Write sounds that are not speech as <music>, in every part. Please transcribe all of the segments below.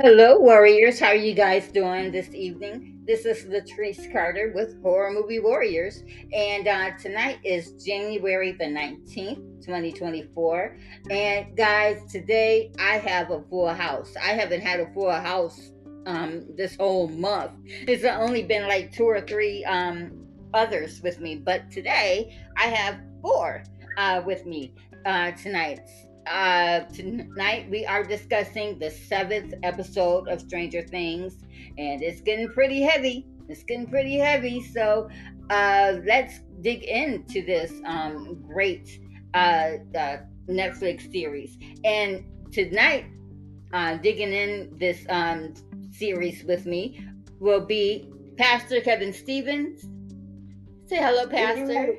Hello, warriors. How are you guys doing this evening? This is Latrice Carter with Horror Movie Warriors, and uh, tonight is January the 19th, 2024. And guys, today I have a full house. I haven't had a full house um, this whole month. It's only been like two or three um, others with me, but today I have four uh, with me uh, tonight. Uh, tonight we are discussing the seventh episode of Stranger Things, and it's getting pretty heavy. It's getting pretty heavy, so uh, let's dig into this um, great uh, uh, Netflix series. And tonight, uh, digging in this um, series with me will be Pastor Kevin Stephens. Say hello, Pastor.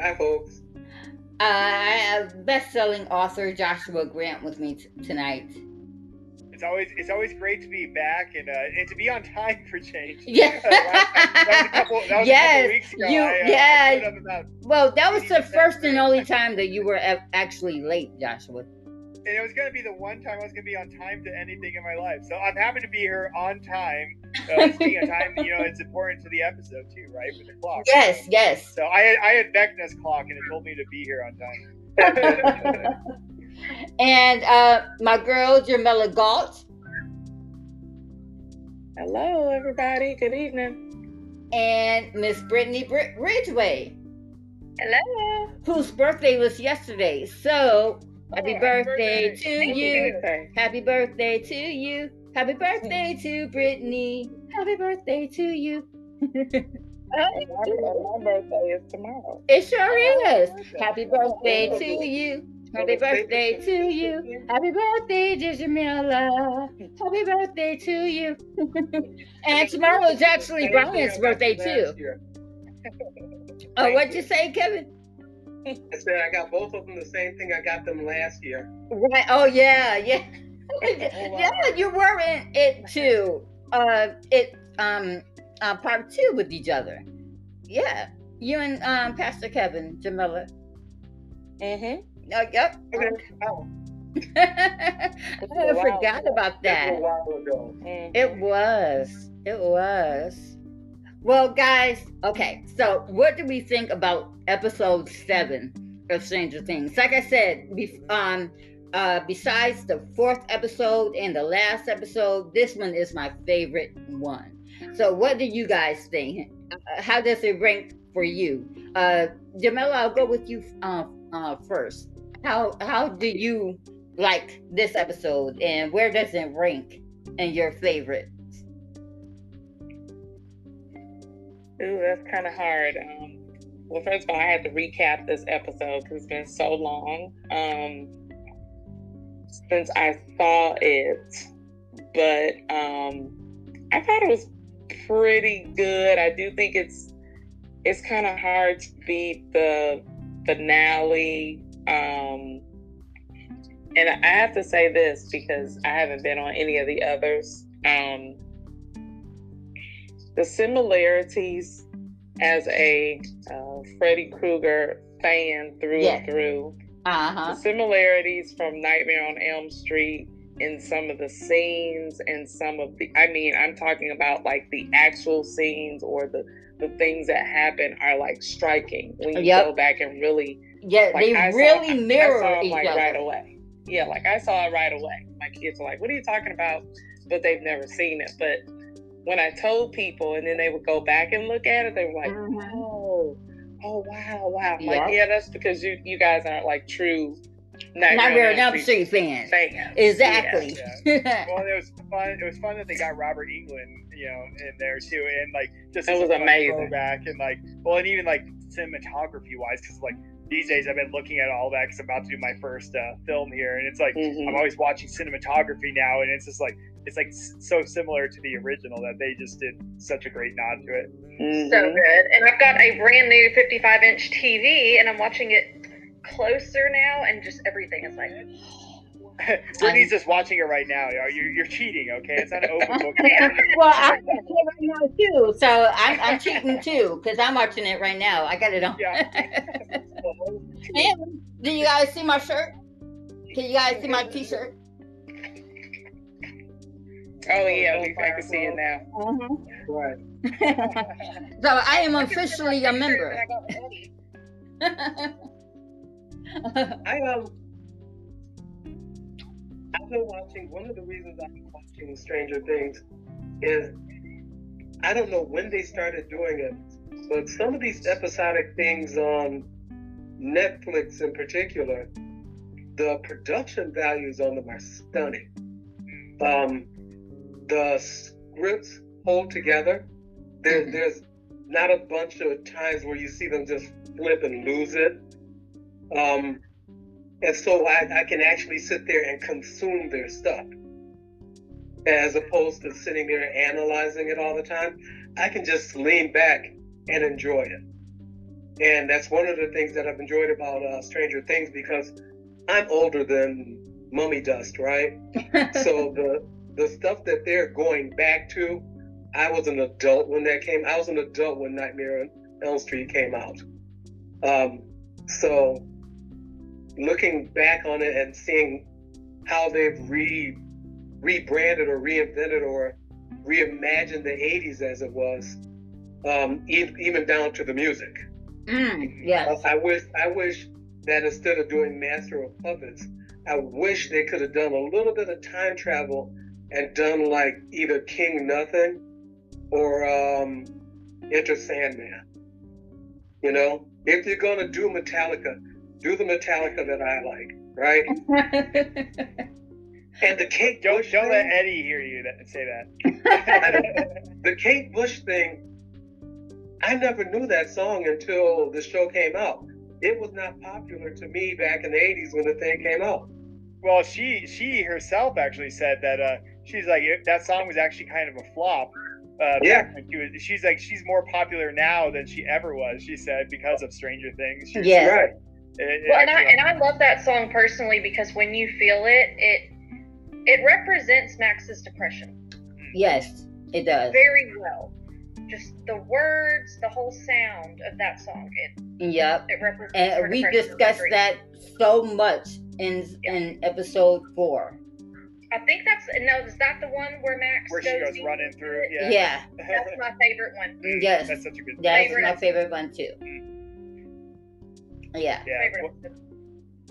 Hi, folks. Uh, I have best-selling author Joshua Grant with me t- tonight. It's always it's always great to be back and uh, and to be on <laughs> time for change. Yeah. Uh, that couple. That Yes, a couple weeks ago. you- I, uh, yeah. I showed up about, well, that was the first and only time that you were actually late, Joshua. And it was gonna be the one time I was gonna be on time to anything in my life. So I'm happy to be here on time. Uh, <laughs> speaking of time, you know, it's important to the episode too, right? With the clock. Yes, yes. So I I had Vecna's clock and it told me to be here on time. <laughs> and uh, my girl Jamilla Gault Hello, everybody. Good evening. and Miss Brittany Br- Ridgeway, Hello. whose birthday was yesterday. So happy Oh, birthday, to you. Happy birthday to you. Happy birthday to Brittany. Happy birthday to you. <laughs> My birthday is tomorrow. It sure is. Happy birthday to you. <laughs> Happy birthday to you. Happy birthday, Jamilla. Happy birthday to you. and tomorrow is actually Brian's thing I got birthday too. Oh, what'd you say, Kevin? I said I got both of them the same thing I got them last year. Right. Oh yeah, yeah. <laughs> <laughs> yeah, you were in it too. Uh it um uh part two with each other. Yeah. You and um Pastor Kevin, Jamilla. Mm-hmm. Oh, yep. Oh, <laughs> I forgot about that's a that. while ago. It was. It was. Well, guys, okay. So, what do we think about episode seven of Stranger Things? Like I said, be, um, uh, besides the fourth episode and the last episode, this one is my favorite one. So, what do you guys think? Uh, how does it rank for you? Uh, Jamilla, I'll go with you uh, uh, first. How how do you like this episode, and where does it rank in your favorite? Ooh, that's kind of hard. Um, well, first of all, I had to recap this episode because it's been so long um, since I saw it. But um, I thought it was pretty good. I do think it's it's kind of hard to beat the finale. Um, and I have to say this because I haven't been on any of the others. Um, the similarities as a uh, Freddy Krueger fan through and through, Uh the similarities from Nightmare on Elm Street in some of the scenes and some of the, I mean, I'm talking about like the actual scenes or the, the things that happen are like striking when you Yep. go back and really Yeah, like, they I saw- really I- mirror I saw 'em, each like other. right away. Yeah, like I saw it right away. My kids are like, "What are you talking about?" But they've never seen it. But when I told people, and then they would go back and look at it, they were like, Mhm. "Oh, oh, wow, wow!" I'm Yeah. Like, yeah, that's because you you guys aren't like true Nightmare, Nightmare on Elm Street fans. fans. Exactly. <laughs> Well, it was fun. It was fun that they got Robert Englund, you know, in there too, and like just It was amazing. throwback, and like, well, and even like cinematography wise, because like these days I've been looking at all that because I'm about to do my first uh, film here, and it's like Mhm. I'm always watching cinematography now, and it's just like it's like so similar to the original that they just did such a great nod to it. Mhm. so good. And I've got a brand new 55 inch TV, and I'm watching it closer now, and just everything is like. <laughs> Brittany's just watching it right now. You're, you're, you're cheating, okay? It's not an open book. <laughs> well, I'm watching it right now too, so I'm, I'm cheating too because I'm watching it right now. I got it on. Yeah. <laughs> And do you guys see my shirt? Can you guys see my T-shirt? Oh yeah, we, I can see it now. Mhm. Right. so I am officially a member. <laughs> I um, I've been watching. One of the reasons I've been watching Stranger Things is I don't know when they started doing it, but some of these episodic things on Netflix in particular, the production values on them are stunning. Um, the scripts hold together. There, Mhm. there's not a bunch of times where you see them just flip and lose it. Um, and so I, I can actually sit there and consume their stuff as opposed to sitting there analyzing it all the time. I can just lean back and enjoy it. And that's one of the things that I've enjoyed about uh, Stranger Things because I'm older than mummy dust, right? <laughs> so the the stuff that they're going back to, I was an adult when that came. I was an adult when Nightmare on Elm Street came out. Um, so looking back on it and seeing how they've re rebranded or reinvented or reimagined the 80s as it was, um, e- even down to the music. Mm, yes. I wish I wish that instead of doing Master of Puppets, I wish they could have done a little bit of time travel and done like either King Nothing or um, Enter Sandman. You know, if you're gonna do Metallica, do the Metallica that I like, right? <laughs> And the Kate Don't Bush don't let Eddie hear you that, say that. <laughs> the Kate Bush thing, I never knew that song until the show came out. It was not popular to me back in the 80s when the thing came out. well, she she herself actually said that uh, she's like that song was actually kind of a flop. Uh, Yeah. she was- she's like she's more popular now than she ever was. She said because of Stranger Things. She- Yeah. Right. it- it Well, and I and I love that song personally because when you feel it, it it represents Max's depression yes, it does. very well. Just the words, the whole sound of that song, it Yep. it represents. And we discussed very- that so much in in episode four. I think that's no. Is that the one where Max where she goes deep? running through. Yeah. Yeah. That's my favorite one. <laughs> Mm, Yes. That's such a good. That's Favorite. my favorite one too. Yeah. Yeah. Favorite Well.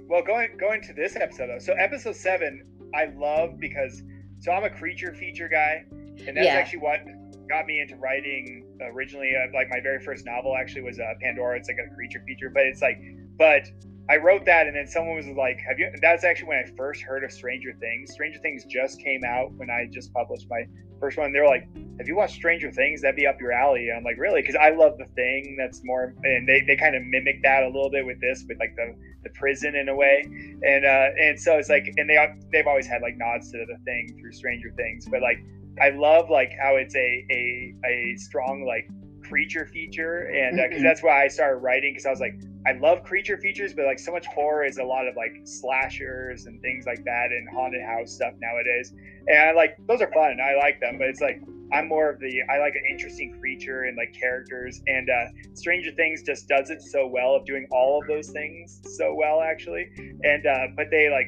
Well, going going to this episode though, so episode seven, I love because so I'm a creature feature guy, and that's Yeah. actually what got me into writing originally. Uh, like my very first novel actually was uh, Pandora. It's like a creature feature, but it's like, but I wrote that, and then someone was like, "Have you?" That's actually when I first heard of Stranger Things. Stranger Things just came out when I just published my first one. They're like, "Have you watched Stranger Things? That'd be up your alley." And I'm like, "Really?" Because I love the thing. That's more, and they, they kind of mimic that a little bit with this, with like the the prison in a way, and uh, and so it's like, and they they've always had like nods to the thing through Stranger Things, but like I love like how it's a a a strong like creature feature, and because Mhm. that's why I started writing because I was like, I love creature features, but like so much horror is a lot of like slashers and things like that, and haunted house stuff nowadays, and I like those are fun, I like them, but it's like I'm more of the I like an interesting creature and like characters, and uh, Stranger Things just does it so well of doing all of those things so well actually, and uh, but they like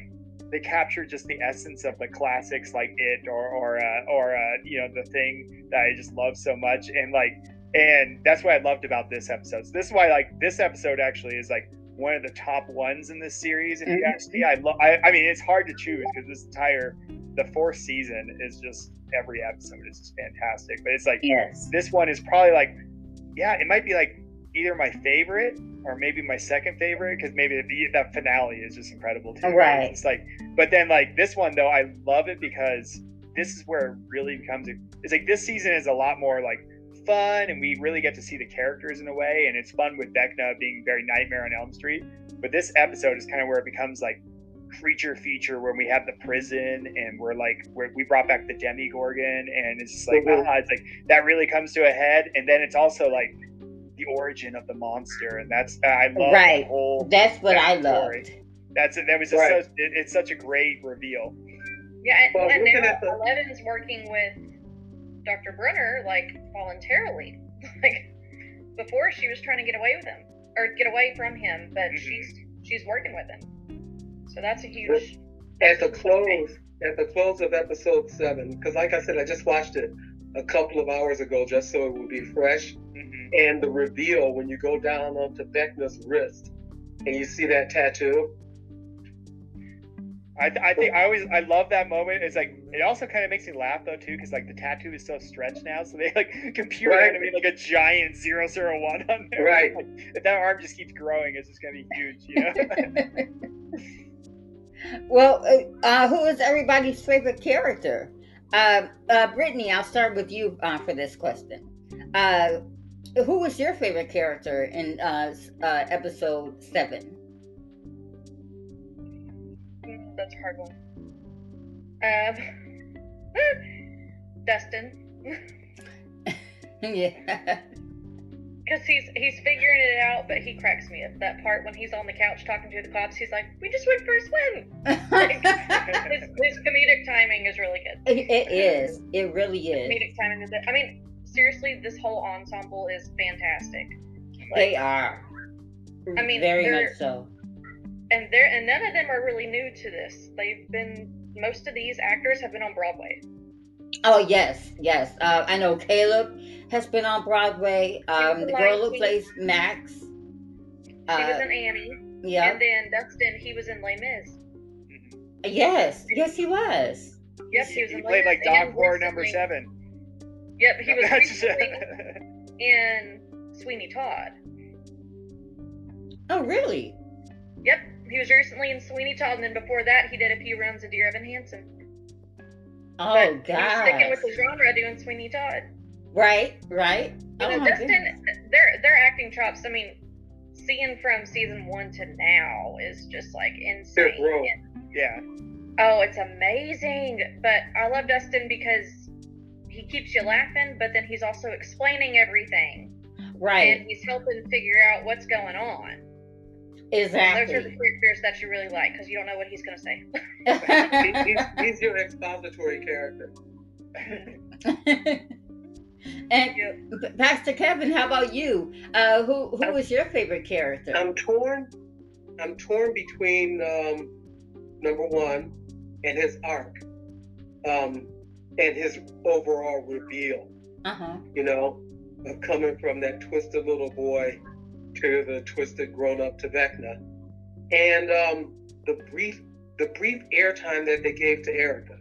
they capture just the essence of the classics like it or or uh, or uh, you know the thing that I just love so much, and like and that's what I loved about this episode. So this is why like this episode actually is like one of the top ones in this series. If you ask me, I love. I, I mean, it's hard to choose because this entire the fourth season is just every episode is just fantastic. But it's like Yes. this one is probably like, yeah, it might be like either my favorite or maybe my second favorite because maybe the, that finale is just incredible too. Right. It's like, but then like this one though, I love it because this is where it really becomes. It's like this season is a lot more like fun and we really get to see the characters in a way and it's fun with Vecna being very Nightmare on Elm Street. But this episode is kind of where it becomes like creature feature when we have the prison and we're like we're, we brought back the demogorgon and it's just like Mhm. ah, it's like that really comes to a head and then it's also like the origin of the monster and that's I love Right. the whole That's what I story. loved. that's that was just Right. such, it, it's such a great reveal Yeah, and, Well, and now the- Eleven's working with Dr. Brenner like voluntarily. <laughs> Like before, she was trying to get away with him or get away from him, but Mhm. she's she's working with him. So that's a huge. At the close, at the close of episode seven, because like I said, I just watched it a couple of hours ago just so it would be fresh. And the reveal when you go down onto Vecna's wrist and you see that tattoo. I, th- I think I always I love that moment. It's like it also kind of makes me laugh though too, because like the tattoo is so stretched now, so they like <laughs> computer Right. animate like a giant zero zero one on there. Right. Like, if that arm just keeps growing, it's just gonna be huge. You know. <laughs> well, uh, uh, who is everybody's favorite character? Uh, uh, Brittany, I'll start with you uh, for this question. Who was your favorite character in uh, uh, episode seven? Mm, That's a hard one. Um, Dustin, <laughs> yeah. because he's he's figuring it out, but he cracks me up. That part when he's on the couch talking to the cops, he's like, "We just went for a swim." <laughs> His, his comedic timing is really good. It- it is. It really is. Comedic timing is. It. I mean, seriously, this whole ensemble is fantastic. They are. I mean, very they're- much so. and they're and none of them are really new to this. They've been most of these actors have been on Broadway. Oh yes, yes. Uh, I know Caleb has been on Broadway. Um, the girl who Like- plays Max. He was Uh, in Annie, yeah. and then Dustin, he was in Les Mis. Yes. Yes, he was. Yep, he was he in played Les like Mis, Doc and Horror number seven. Yep, he was recently <laughs> in Sweeney Todd. Oh really? Yep, he was recently in Sweeney Todd, and then before that, he did a few runs of Dear Evan Hansen. Oh But He's sticking with the genre, doing Sweeney Todd. Right. Right. You Oh know, my Dustin, goodness. their their acting chops. I mean, seeing from season one to now is just like insane. yeah. Oh, it's amazing. But I love Dustin because he keeps you laughing, but then he's also explaining everything. Right. And he's helping figure out what's going on. Exactly. Those are the Exactly. characters that you really like because you don't know what he's going to say. <laughs> He- he's, he's your expository character. <laughs> and Pastor Kevin, how about you? Uh, who who is your favorite character? I'm torn. I'm torn between um, number one and his arc, um, and his overall reveal. Uh huh. You know, of coming from that twisted little boy to the twisted grown up to Vecna, and um, the brief the brief airtime that they gave to Erica,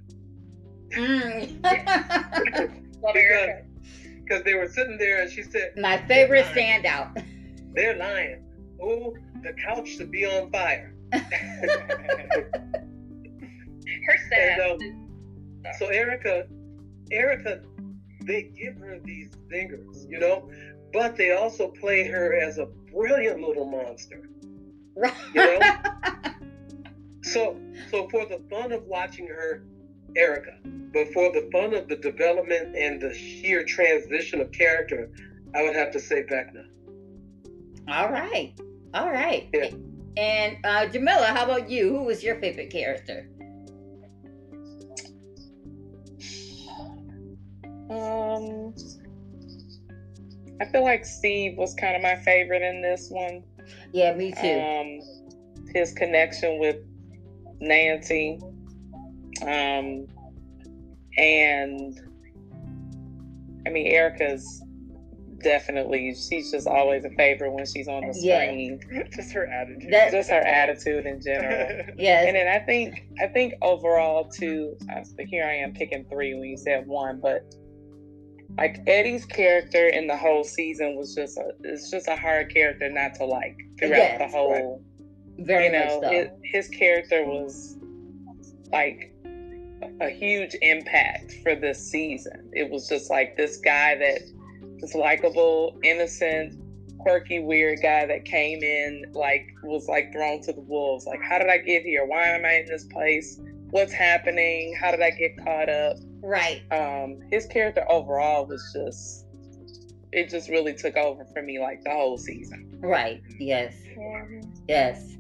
Mm. <laughs> Because- Erica. because they were sitting there and she said, My favorite standout. "They're lying. Oh, the couch should be on fire." <laughs> <laughs> Her sass. And, um, so Erica, Erica, they give her these zingers, you know, but they also play her as a brilliant little monster. You know? <laughs> So, so for the fun of watching her, Erica, but for the fun of the development and the sheer transition of character, I would have to say Vecna. All right. All right. Yeah. And uh, Jamilla, how about you? Who was your favorite character? Um, I feel like Steve was kind of my favorite in this one. Yeah, me too. Um, his connection with Nancy, um, and I mean Erica's definitely she's just always a favorite when she's on the screen. Yeah. <laughs> just her attitude. Just her attitude in general. <laughs> yes. And then I think I think overall too. I- Here I am picking three when you said one, but like Eddie's character in the whole season was just a it's just a hard character not to like throughout Yes, the whole. Very you know, much so. his, his character was like a huge impact for this season. It was just like this guy that was likable, innocent, quirky, weird guy that came in, like, was like thrown to the wolves. Like, how did I get here? Why am I in this place? What's happening? How did I get caught up? Right. Um, his character overall was just, it just really took over for me, like the whole season. Right. Yes. Yes.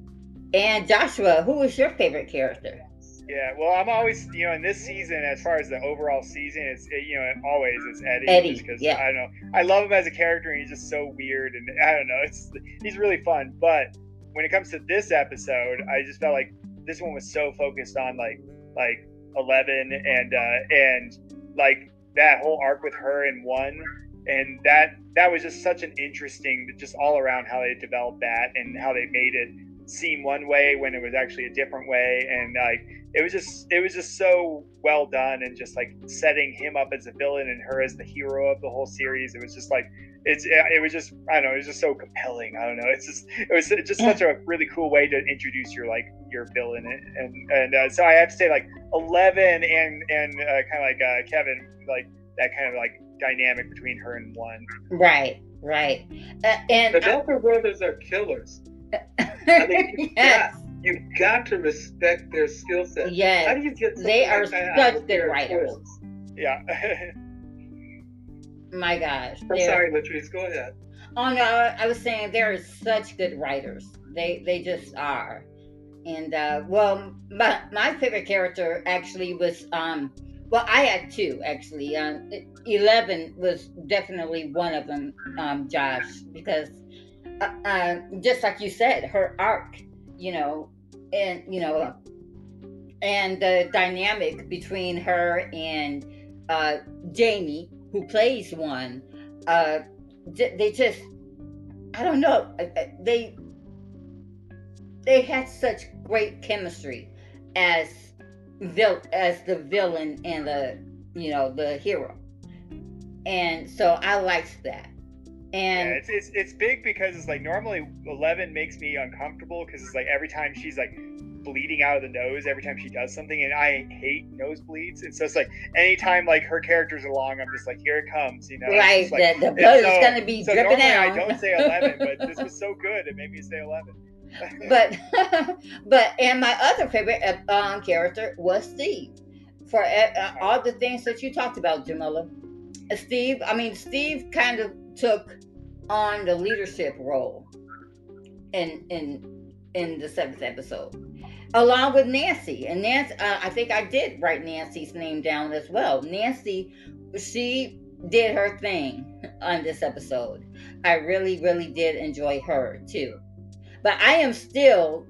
And Joshua, who was your favorite character? Yeah, well, I'm always, you know, in this season, as far as the overall season, it's, it, you know, always it's Eddie. Eddie, because yeah. I don't know, I love him as a character, and he's just so weird, and I don't know, it's he's really fun. But when it comes to this episode, I just felt like this one was so focused on like, like Eleven and uh, and like that whole arc with her in one, and that that was just such an interesting, just all around how they developed that and how they made it seem one way when it was actually a different way, and like it was just it was just so well done and just like setting him up as a villain and her as the hero of the whole series. It was just like it's it was just I don't know it was just so compelling. I don't know it's just it was just such a really cool way to introduce your like your villain and and uh, so I have to say like Eleven and and uh, kind of like uh, Kevin like that kind of like dynamic between her and one. Right, right, uh, and the Duffer Brothers are killers. I mean, you've, <laughs> yes. got, you've got to respect their skill set. Yes. How do you get They like are such good writers. Yeah. <laughs> My gosh. I'm sorry, Latrice. Go ahead. Oh no, I was saying they're such good writers. They they just are. And uh, well, my my favorite character actually was um well I had two actually. Uh, Eleven was definitely one of them, um, Josh, because uh, just like you said, her arc, you know, and you know, and the dynamic between her and uh, Jamie, who plays one, uh, they just, I don't know, they they had such great chemistry as vil- as the villain and the you know the hero, and so I liked that. And yeah, it's, it's it's big because it's like normally Eleven makes me uncomfortable because it's like every time she's like bleeding out of the nose every time she does something, and I hate nosebleeds. And so it's like anytime like her character's along, I'm just like, here it comes, you know. Right, like, the, the blood so, is gonna be so dripping normally out. I don't say Eleven, but this was so good, it made me say Eleven. <laughs> but <laughs> but and my other favorite uh, um, character was Steve for uh, uh, all the things that you talked about, Jamilla. Steve, I mean, Steve kind of took on the leadership role in in in the seventh episode, along with Nancy. And Nancy, uh, I think I did write Nancy's name down as well. Nancy, she did her thing on this episode. I really, really did enjoy her too. But I am still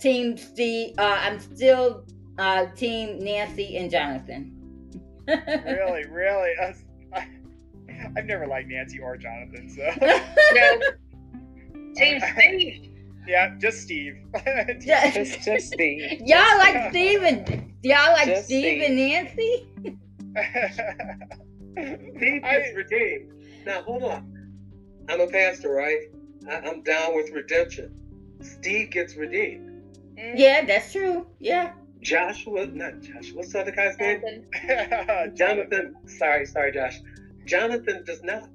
Team Steve. Uh, I'm still uh, Team Nancy and Jonathan. <laughs> really, really. I, I've never liked Nancy or Jonathan, so. <laughs> no. <laughs> Team Steve. Yeah, just Steve. <laughs> just, just Steve. Y'all like Steve and y'all like just Steve, Steve and Nancy? Steve gets redeemed. Now hold on. I'm a pastor, right? I, am down with redemption. Steve gets redeemed. Mm. Yeah, that's true. Yeah. Joshua, not Joshua. What's the other guy's name? Jonathan. Sorry, sorry, Josh. Jonathan does not.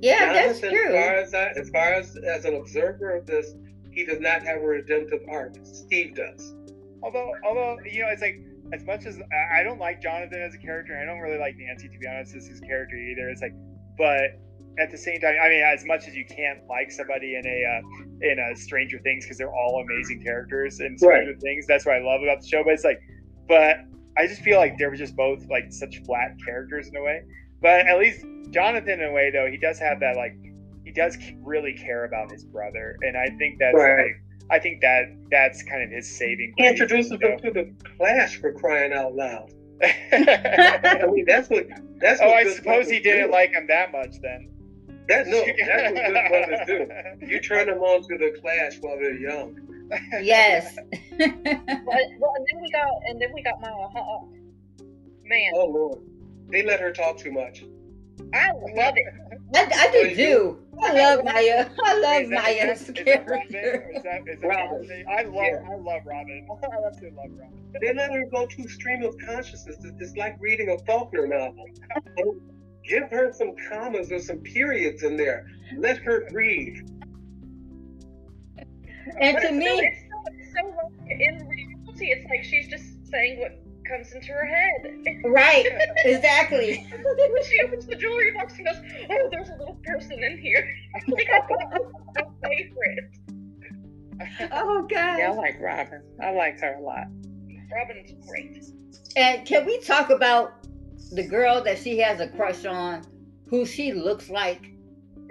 Yeah, Jonathan, that's true. As far as, I, as far as as an observer of this, he does not have a redemptive arc. Steve does. Although, although you know, it's like as much as I don't like Jonathan as a character, I don't really like Nancy to be honest as his character either. It's like, but at the same time, I mean, as much as you can't like somebody in a uh, in a Stranger Things because they're all amazing characters in Stranger right. Things, that's what I love about the show. But it's like, but I just feel like they were just both like such flat characters in a way. But at least Jonathan, in a way, though, he does have that like he does really care about his brother, and I think that's right. like, I think that that's kind of his saving. He introduces them to the Clash for crying out loud. <laughs> I mean, that's what. That's oh, what I suppose he didn't do. like him that much then. That no, that's what good brothers do. <laughs> You turn them on to the Clash while they're young. Yes. <laughs> well, well, and then we got, and then we got Maya Hawke. Man. Oh Lord, they let her talk too much. I love it. I, I do too. I love Maya. I love is that, Maya's is, character. Is that, is that Robin. I love, yeah. I love Robin. <laughs> I absolutely love Robin. They let her go to stream of consciousness. It's like reading a Faulkner novel. <laughs> Give her some commas or some periods in there. Let her breathe. And to me, it's so, so in reality, it's like she's just saying what comes into her head. Right, <laughs> exactly. when she opens the jewelry box and goes, "Oh, there's a little person in here." <laughs> like, I thought my favorite. Oh God. Yeah, I like Robin. I like her a lot. Robin's great. And can we talk about the girl that she has a crush on, who she looks like?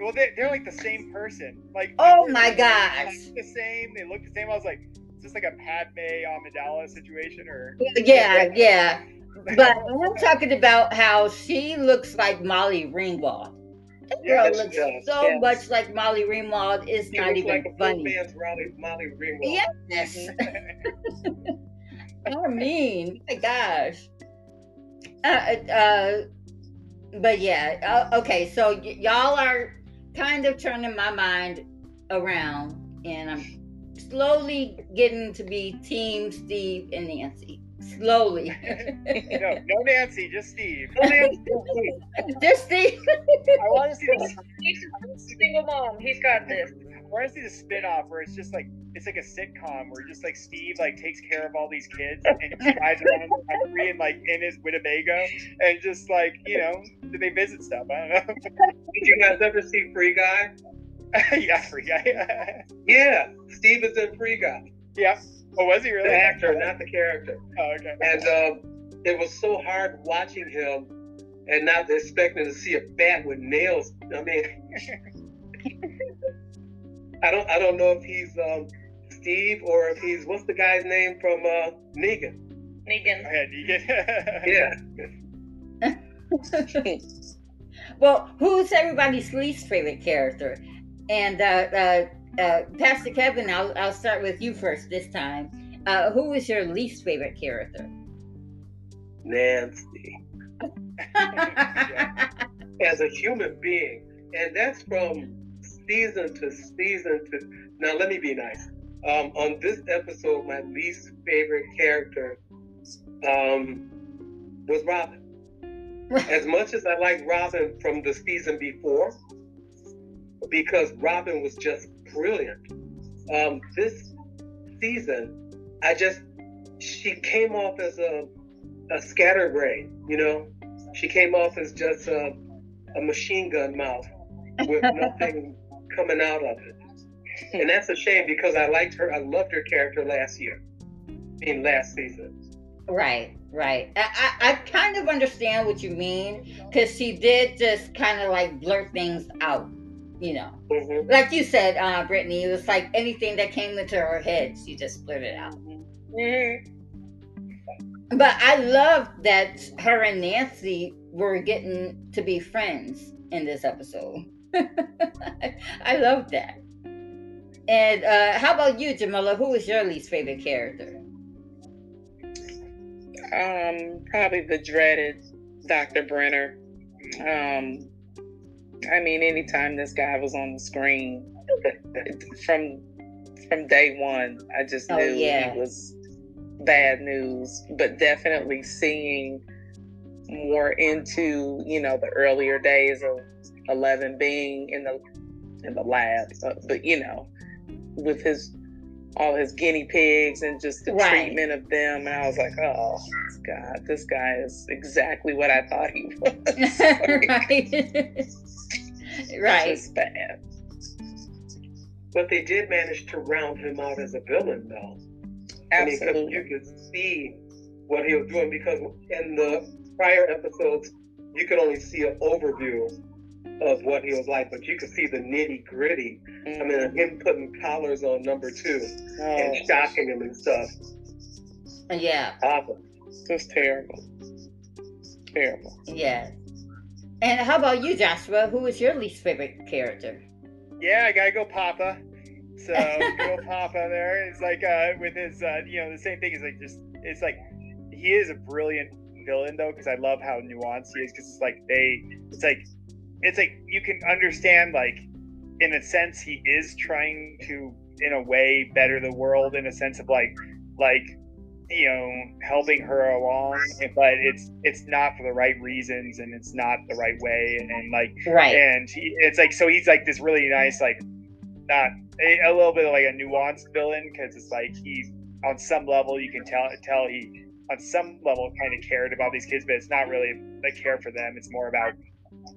Well, they, they're like the same person. Like, oh my gosh, the same. They look the same. I was like, it's just like a Padme Amidala situation, or Yeah, yeah. But I'm talking about how she looks like Molly Ringwald. That girl Yes, looks does. so Yes. much like Molly Ringwald. It's She not even like funny. man's Molly, Molly Ringwald. Yes. <laughs> I mean, my gosh. Uh, uh, but yeah, uh, okay. So y- y'all are kind of turning my mind around, and I'm slowly getting to be Team Steve and Nancy. Slowly, <laughs> no, no Nancy, just Steve. <laughs> just Steve. I want to see the He's a single mom. He's got this. I want to see the spin-off where it's just like it's like a sitcom where just like Steve like takes care of all these kids and he <laughs> drives around the country and like in his Winnebago and just like you know did they visit stuff. I don't know. <laughs> Did you guys ever see Free Guy? yeah, free guy. <laughs> Yeah, Steve is in Free Guy. yeah. Oh, was he really? The actor, not the character. Oh, okay. And um, it was so hard watching him and not expecting to see a bat with nails. I mean, I don't, I don't know if he's um, Steve or if he's what's the guy's name from uh, Negan. Negan. Go ahead, Negan. <laughs> Yeah, <laughs> well, who's everybody's least favorite character? And uh, uh, uh, Pastor Kevin, I'll, I'll start with you first this time. Uh, who is your least favorite character? Nancy <laughs> as a human being, and that's from season to season to. Now, let me be nice. Um, on this episode, my least favorite character um, was Robin. <laughs> As much as I like Robin from the season before, because Robin was just brilliant. Um, this season, I just she came off as a a scatterbrain, you know. She came off as just a, a machine gun mouth with <laughs> nothing coming out of it. And that's a shame because I liked her. I loved her character last year, in last season. Right, right. I, I, I kind of understand what you mean because she did just kind of like blurt things out, you know. hmm Like you said, uh, Brittany, it was like anything that came into her head, she just blurted out. Mhm. But I love that her and Nancy were getting to be friends in this episode. <laughs> I love that. And uh, how about you, Jamilla? Who is your least favorite character? Um, probably the dreaded Dr. Brenner. Um, I mean, anytime this guy was on the screen, <laughs> from from day one, I just Oh, knew yeah. he was bad news. But definitely seeing more into you know the earlier days of Eleven being in the in the lab, uh, but you know, with his all his guinea pigs and just the Right. treatment of them, and I was like, oh God, this guy is exactly what I thought he was. <laughs> right. <laughs> right. Just bad. But they did manage to round him out as a villain, though. I mean, 'cause Absolutely. you could see what he was doing because in the prior episodes, you could only see an overview of what he was like, but you could see the nitty gritty. I mean, him putting collars on number two oh, and shocking him and stuff. Yeah. Awesome. it was terrible. Terrible. Yeah. And how about you, Joshua? Who is your least favorite character? Yeah, I gotta go Papa. So <laughs> go Papa there. It's like uh, with his, uh, you know, the same thing is like just it's like he is a brilliant villain though because I love how nuanced he is because it's like they, it's like it's like you can understand like in a sense he is trying to in a way better the world in a sense of like like you know helping her along but it's it's not for the right reasons and it's not the right way and, and like Right. and he, it's like so he's like this really nice like not a, a little bit of like a nuanced villain because it's like he's on some level you can tell tell he on some level kind of cared about these kids but it's not really like care for them it's more about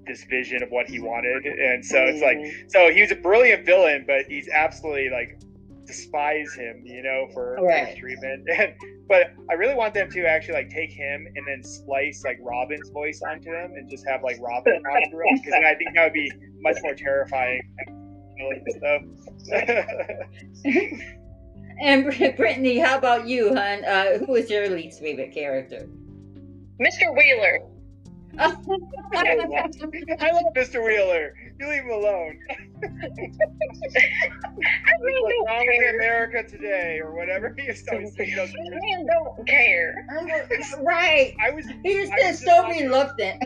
this vision of what he wanted and so it's like so he was a brilliant villain but he's absolutely like despise him you know for, for Right. his treatment <laughs> and but i really want them to actually like take him and then splice like robin's voice onto him and just have like robin <laughs> talk through him because i think that would be much more terrifying <laughs> and Brittany, how about you, hon? Uh, who is your least favorite character? Mr. Wheeler. <laughs> I love Mr. Wheeler. You leave him alone. <laughs> I What's really wrong don't with care. America today, or whatever. He used to always say those words. Man, don't care. right. I was He's I was just just so reluctant.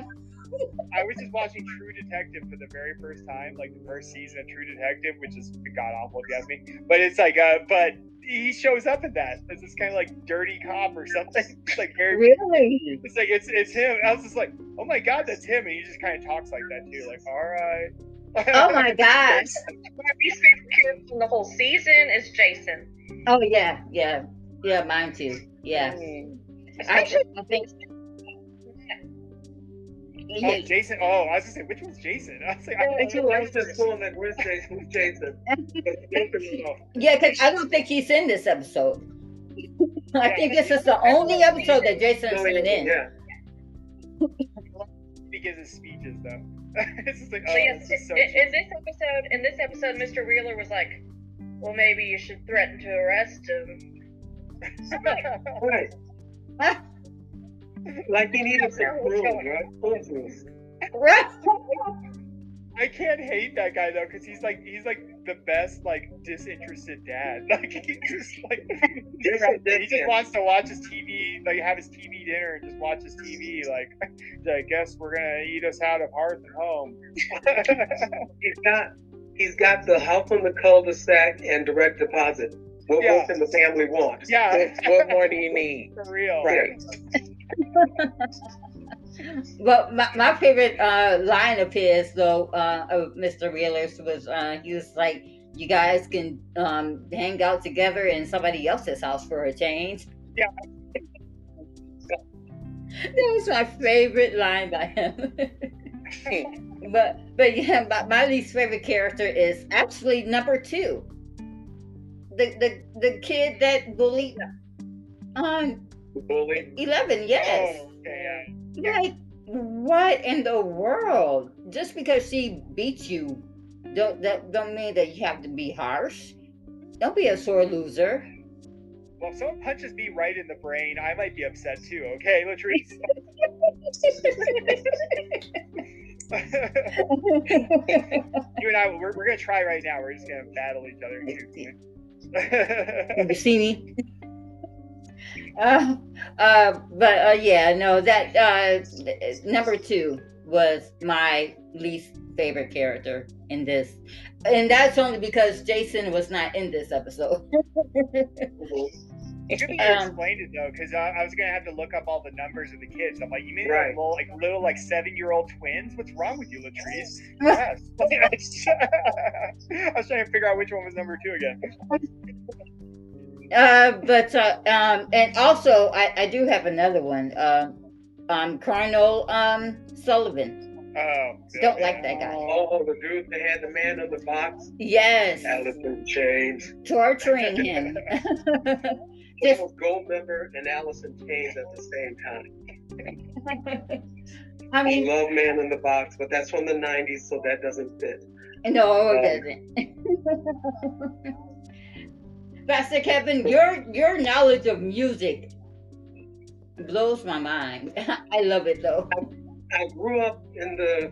I was just watching True Detective for the very first time, like the first season of True Detective, which is god awful ask me. But it's like, uh, but he shows up in that as this kind of like dirty cop or something. <laughs> It's like very, Really? it's like it's it's him. I was just like, oh my god, that's him, and he just kind of talks like that too, like all right. Oh my <laughs> gosh. My least favorite character from the whole season is Jason. Oh yeah, yeah, yeah. Mine too. Yeah. Mm. I, I think. Oh, Jason. Oh, I was gonna say, which one's Jason? I was like, I I think think you like this one that where's Jason? Who's Jason? <laughs> yeah, because I don't think he's in this episode. <laughs> I think this is the only episode that Jason's No, been in. Yeah. he gives his speeches though. <laughs> it's just like, oh, So yes, this is so in, in this episode, in this episode, Mr. Wheeler was like, "Well, maybe you should threaten to arrest him." I'm like, Right. Ah. <laughs> Like some food, right? Right. I can't hate that guy though, because he's like he's like the best like disinterested dad. <laughs> Like he just like <laughs> he just wants to watch his TV, like have his TV dinner and just watch his TV. Like, I guess we're gonna eat us out of hearth and home. He's got he's got the help on the cul-de-sac and direct deposit. What Yeah. what can the family want? yeah, What, what more do you need? for real. Right. <laughs> But my, my favorite uh, line of his, though, uh, of Mr. Wheeler's was uh, he was like, "You guys can um, hang out together in somebody else's house for a change." Yeah. <laughs> that was my favorite line by him. <laughs> but but yeah, my, my least favorite character is actually number two. The the the kid that bullied um Bully. eleven. Yes. Oh, okay, Like, what in the world? Just because she beats you, don't that don't mean that you have to be harsh. Don't be a sore loser. Well, if someone punches me right in the brain, I might be upset too. Okay, Latrice. <laughs> you and I, we're, we're gonna try right now. We're just gonna battle each other. <laughs> you see me? Uh, uh, but uh, yeah, no, that uh, number two was my least favorite character in this, and that's only because Jason was not in this episode. It's good that you Um, explained it though, because I, I was gonna have to look up all the numbers of the kids. I'm like, you mean Right. like little, like little, like seven year old twins? What's wrong with you, Latrice? <laughs> yes. <laughs> I was trying to figure out which one was number two again. Uh, but uh, um, and also I, I do have another one. Um, um, Colonel um Sullivan. Oh, Don't like that guy. Oh, the dude that had the man in the box. Yes, Alice in Chains. torturing <laughs> him. <laughs> Just- Goldmember and Allison James at the same time. <laughs> I I mean, love Man in the Box, but that's from the 90s, so that doesn't fit. no, Um, it doesn't. Pastor Kevin, your your knowledge of music blows my mind. <laughs> I love it though. I grew up in the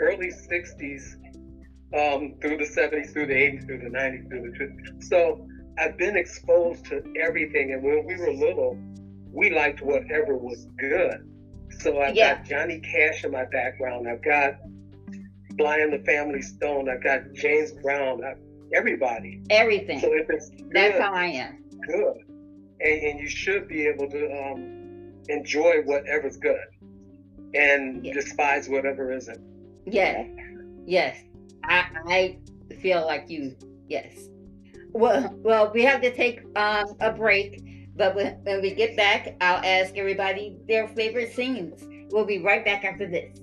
early 60s, um, through the 70s, through the 80s, through the 90s, through the 20s. So I've been exposed to everything. And when we were little, we liked whatever was good. So I've Yeah. got Johnny Cash in my background. I've got Sly and the Family Stone. I've got James Brown. I've, everybody. Everything. So if it's That's how I am. good. And, and you should be able to um, enjoy whatever's good and Yeah. despise whatever isn't. Yes, yes. I I feel like you. Yes. Well, well, we have to take um, a break, but when, when we get back, I'll ask everybody their favorite scenes. We'll be right back after this.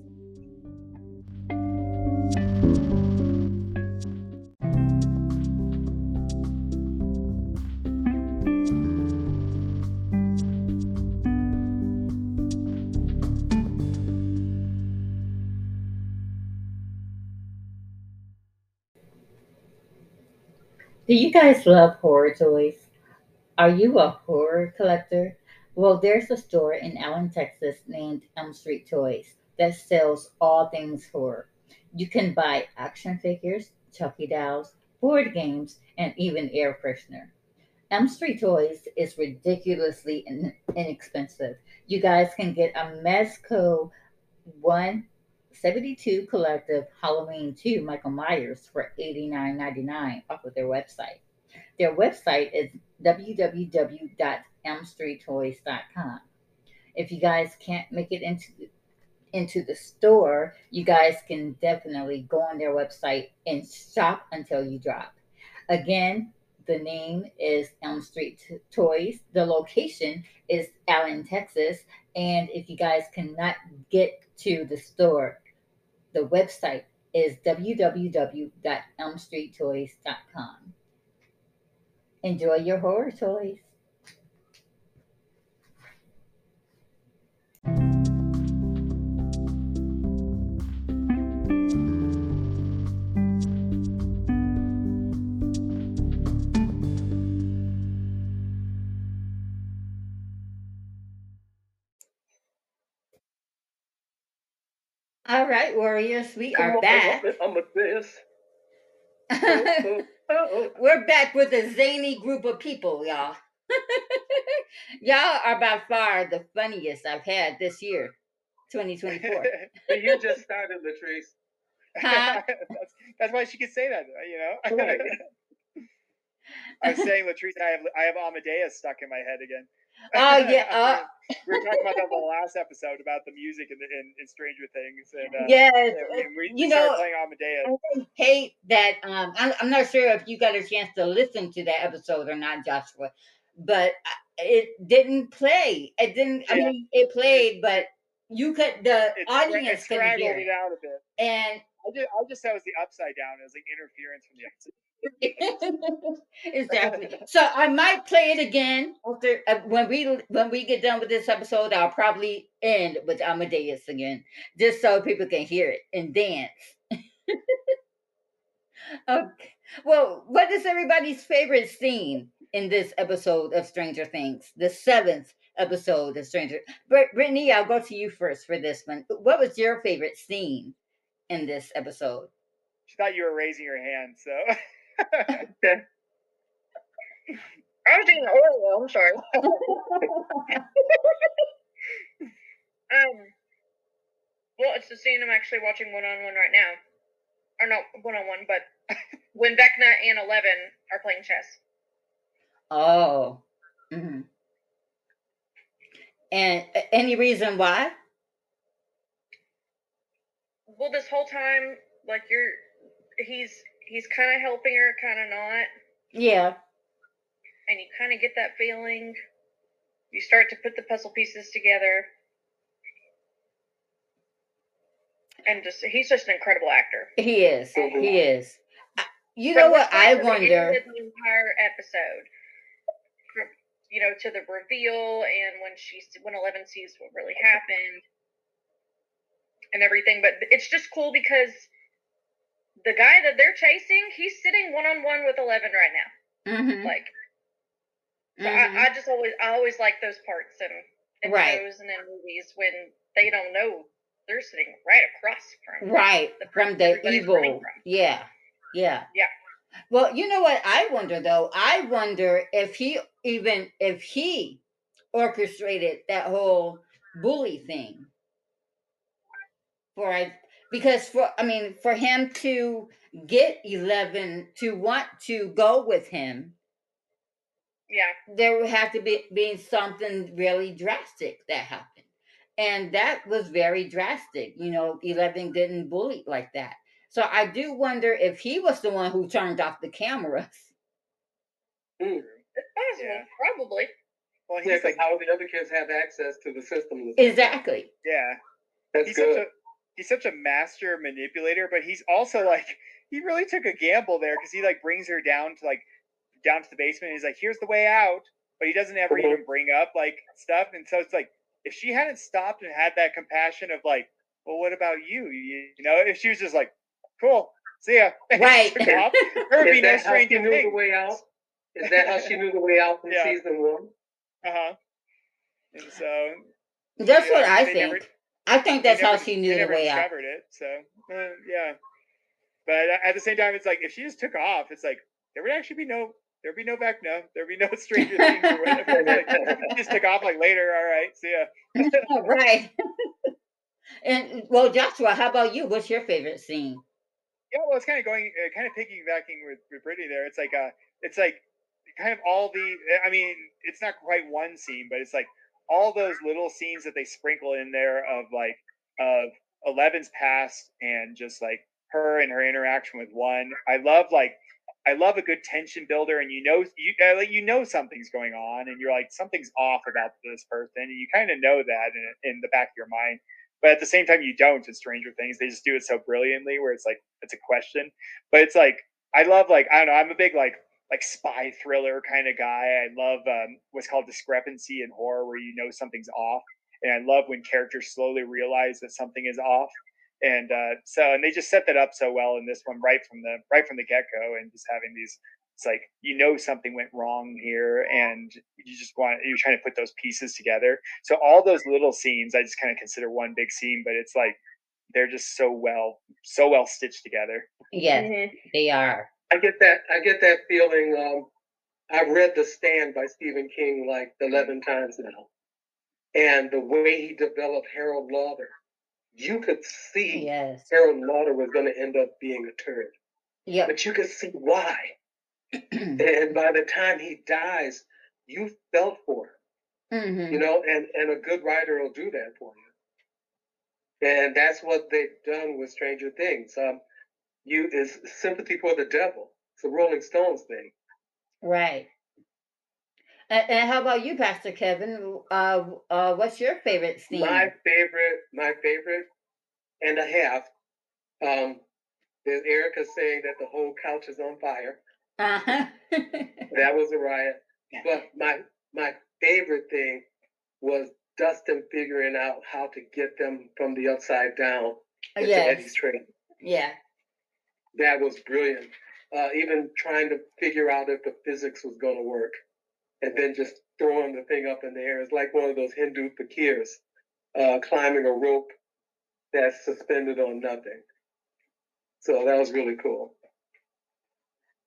Do you guys love horror toys? Are you a horror collector? Well, there's a store in Allen, Texas named Elm Street Toys that sells all things horror. You can buy action figures, Chucky dolls, board games, and even air freshener. Elm Street Toys is ridiculously in- inexpensive. You guys can get a Mezco 172 Collective Halloween 2 Michael Myers for $89.99 off of their website. Their website is www.elmstreettoys.com. If you guys can't make it into into the store, you guys can definitely go on their website and shop until you drop. Again, the name is Elm Street Toys. The location is Allen, Texas. And if you guys cannot get to the store, the website is www.elmstreettoys.com. Enjoy your horror toys. All right, warriors, we Come are on, back. I'm with this. <laughs> Oh, oh, oh. We're back with a zany group of people, y'all. <laughs> y'all are by far the funniest I've had this year, 2024. <laughs> You just started, Latrice. Huh? that's, that's why she could say that, you know. I was saying, Latrice, I have I have Amadeus stuck in my head again. Oh, yeah, uh. we were talking about that the last episode about the music in, the, in, in Stranger Things, and uh, yes, and we, you know, playing Amadeus. I hate that. Um, I'm, I'm not sure if you got a chance to listen to that episode or not, Joshua, but it didn't play. It didn't. I mean, it played, but you could. The It, audience it couldn't hear it out a bit. and I just, I just it was the upside down. It was like interference from the upside. <laughs> exactly. So I might play it again after uh, when we when we get done with this episode. I'll probably end with Amadeus again, just so people can hear it and dance. <laughs> okay. Well, what is everybody's favorite scene in this episode of Stranger Things? The seventh episode of Stranger. Brit- Brittany, I'll go to you first for this one. What was your favorite scene in this episode? She thought you were raising your hand, so. <laughs> I was eating Oreo. I'm sorry. <laughs> um. Well, it's the scene I'm actually watching one on one right now, or not one on one, but <laughs> when Vecna and Eleven are playing chess. Oh. hmm And a- any reason why? Well, this whole time, like you're, he's he's kind of helping her, kind of not, Yeah. and you kind of get that feeling. You start to put the puzzle pieces together, and just he's just an incredible actor. He is. He is. You From know what? I start to the wonder. The entire episode, you know, to the reveal and when she when Eleven sees what really happened and everything. But it's just cool because the guy that they're chasing, he's sitting one on one with Eleven right now. Mhm, Like, so mhm. I, I just always I always like those parts in, in Right. shows and in movies when they don't know they're sitting right across from right the from the evil. Yeah. Yeah. Yeah. Well, you know what I wonder though? I wonder if he even if he orchestrated that whole bully thing. For I because for I mean for him to get 11 to want to go with him Yeah. there would have to be being something really drastic that happened and that was very drastic you know 11 didn't bully like that so i do wonder if he was the one who turned off the cameras Mm. It's Yeah. probably. Well, Yeah, he's 'cause like, how the other kids have access to the system. exactly yeah, That's he's good. Such a he's such a master manipulator, but he's also like he really took a gamble there because he like brings her down to like down to the basement. And he's like, "Here's the way out," but he doesn't ever Mhm. even bring up like stuff. And so it's like if she hadn't stopped and had that compassion of like, "Well, what about you?" You, you know, if she was just like, "Cool, See ya. <laughs> Right. Took off. There would be Is no that how she stranger knew the way out? Is that how she knew the way out from <laughs> Yeah. season one? Uh huh. And so That's yeah, what I think. never- I think that's how she knew the never way out. discovered it. So uh, yeah, but at the same time, it's like if she just took off, it's like there would actually be no. There'd be no back no. There'd be no <laughs> stranger things or whatever. Like, just took off like later. All right, see ya. <laughs> right. and well, Joshua, how about you? What's your favorite scene? Yeah, well, it's kind of going, uh, kind of piggybacking with, with Brittany there. It's like, uh, it's like kind of all the. I mean, it's not quite one scene, but it's like all those little scenes that they sprinkle in there of like of Eleven's past and just like her and her interaction with one. I love like. I love a good tension builder, and you know you uh, you know something's going on, and you're like something's off about this person, and you kind of know that in, in the back of your mind but at the same time you don't in stranger things they just do it so brilliantly where it's like it's a question but it's like i love like i don't know i'm a big like like spy thriller kind of guy i love um, what's called discrepancy in horror where you know something's off and i love when characters slowly realize that something is off and uh, so and they just set that up so well in this one right from the right from the get-go and just having these it's like you know something went wrong here and you just want you're trying to put those pieces together so all those little scenes i just kind of consider one big scene but it's like they're just so well so well stitched together Yes, Mhm. they are. I get that. I get that feeling. Um, I've read The Stand by Stephen King like eleven times now, and the way he developed Harold Lauder, you could see Yes. Harold Lauder was going to end up being a turd, Yep. but you could see why. <clears throat> And by the time he dies, you felt for him, hmm you know, and and a good writer will do that for you. And that's what they've done with Stranger Things. Um, you is sympathy for the devil. It's a Rolling Stones thing. Right. And, and how about you, Pastor Kevin? Uh, uh, what's your favorite scene? My favorite, my favorite and a half. Um, there's Erica saying that the whole couch is on fire. Uh-huh. <laughs> That was a riot. But my my favorite thing was Dustin figuring out how to get them from the upside down into Eddie's yes. train. Yeah. That was brilliant. Uh, even trying to figure out if the physics was going to work, and then just throwing the thing up in the air. It's like one of those Hindu fakirs uh, climbing a rope that's suspended on nothing. So that was really cool.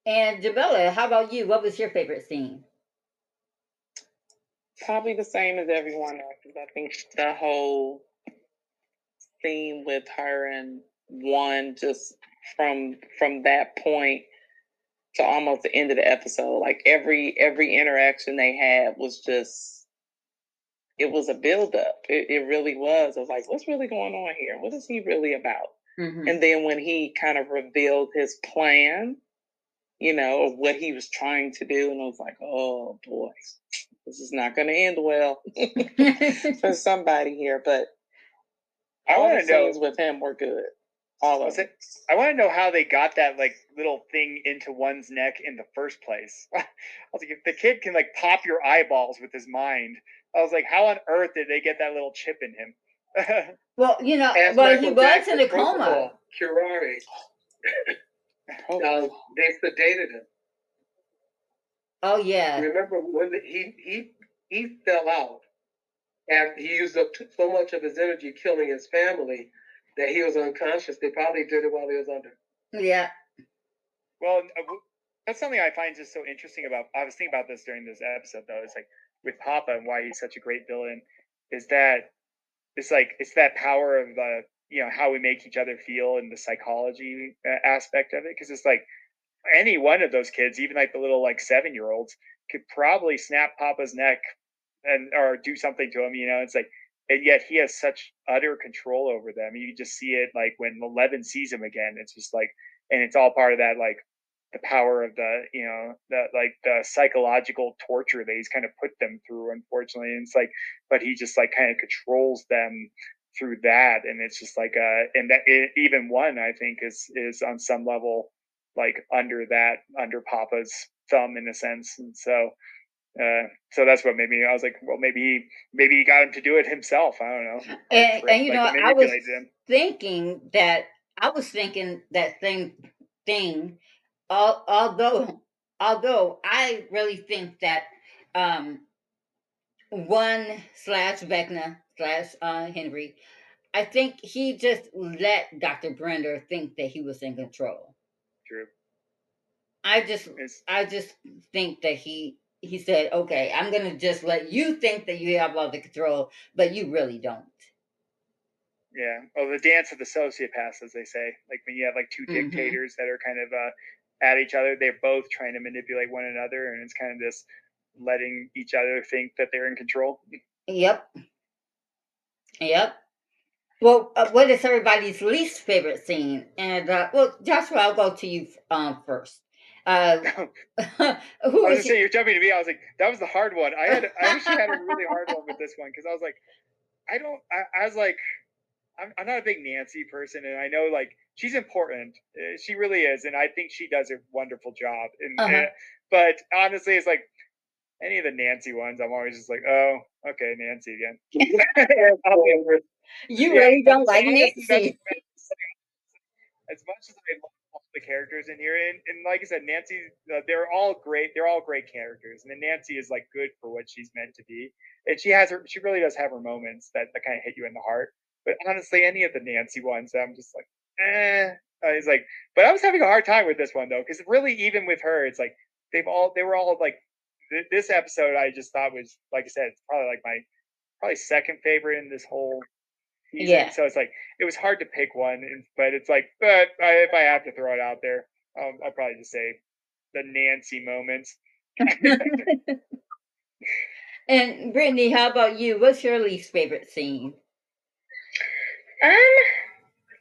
And Jamilla, how about you? What was your favorite scene? Probably the same as everyone else's. I think the whole scene with her and one just from from that point to almost the end of the episode, like every every interaction they had was just it was a build up. It, it really was. I was like, what's really going on here? What is he really about? Mhm. And then when he kind of revealed his plan, you know, of what he was trying to do, and I was like, oh boy, this is not going to end well <laughs> <laughs> for somebody here. But I all the scenes with him were good. All of Was it- I want to know how they got that like little thing into one's neck in the first place. <laughs> I was like, if the kid can like pop your eyeballs with his mind, I was like, how on earth did they get that little chip in him? <laughs> well, you know, Ask well, Michael he was Jackson in a coma. protocol, Curare. Oh, <laughs> Uh, they sedated him. Oh yeah. Remember when the, he he he fell out and he used up t- so much of his energy killing his family that he was unconscious. They probably did it while he was under. Yeah. well, uh, that's something I find just so interesting about. I was thinking about this during this episode though. It's like with Papa and why he's such a great villain is that it's like it's that power of uh, you know how we make each other feel and the psychology uh, aspect of it because it's like any one of those kids even like the little like seven year olds could probably snap papa's neck and or do something to him you know it's like and yet he has such utter control over them. You just see it like when 11 sees him again it's just like and it's all part of that like the power of the you know the like the psychological torture that he's kind of put them through unfortunately and it's like but he just like kind of controls them through that and it's just like uh and that it, even one i think is is on some level like under that under papa's thumb in a sense and so uh so that's what made me i was like well maybe he maybe he got him to do it himself i don't know And, Like, and you know, I was him. thinking that I was thinking that same thing. although, although I really think that um, one slash Vecna slash uh, Henry, I think he just let Dr. Brenner think that he was in control. True. I just, it's, I just think that he he said, "Okay, I'm gonna just let you think that you have all the control, but you really don't." Yeah. Well, the dance of the sociopaths, as they say. Like when you have like 2 mm-hmm. dictators that are kind of uh, at each other, they're both trying to manipulate one another, and it's kind of this letting each other think that they're in control. Yep. Yep. Well, uh, what is everybody's least favorite scene? And uh, well, Joshua, I'll go to you um, first. Uh, <coughs> <laughs> who I was say you're jumping to me. I was like, that was the hard one. I had, I wish I had a <laughs> really hard one with this one because I was like, I don't. I, I was like, I'm, I'm not a big Nancy person, and I know like she's important. Uh, she really is, and I think she does a wonderful job. And, uh-huh. and but honestly, it's like any of the Nancy ones, I'm always just like, oh, okay, Nancy again. <laughs> you really don't like Nancy. As much as I love the characters in here, and, and like I said, Nancy, uh, they're all great. They're all great characters, and then Nancy is like good for what she's meant to be, and she has her. She really does have her moments that, that kind of hit you in the heart. But honestly, any of the Nancy ones, I'm just like, eh. Uh, it's like, but I was having a hard time with this one though, because really, even with her, it's like they've all they were all like th- this episode. I just thought was like I said, it's probably like my probably second favorite in this whole season. Yeah. So it's like it was hard to pick one, but it's like, but I, if I have to throw it out there, um, I'll probably just say the Nancy moments. <laughs> and Brittany, how about you? What's your least favorite scene? Um,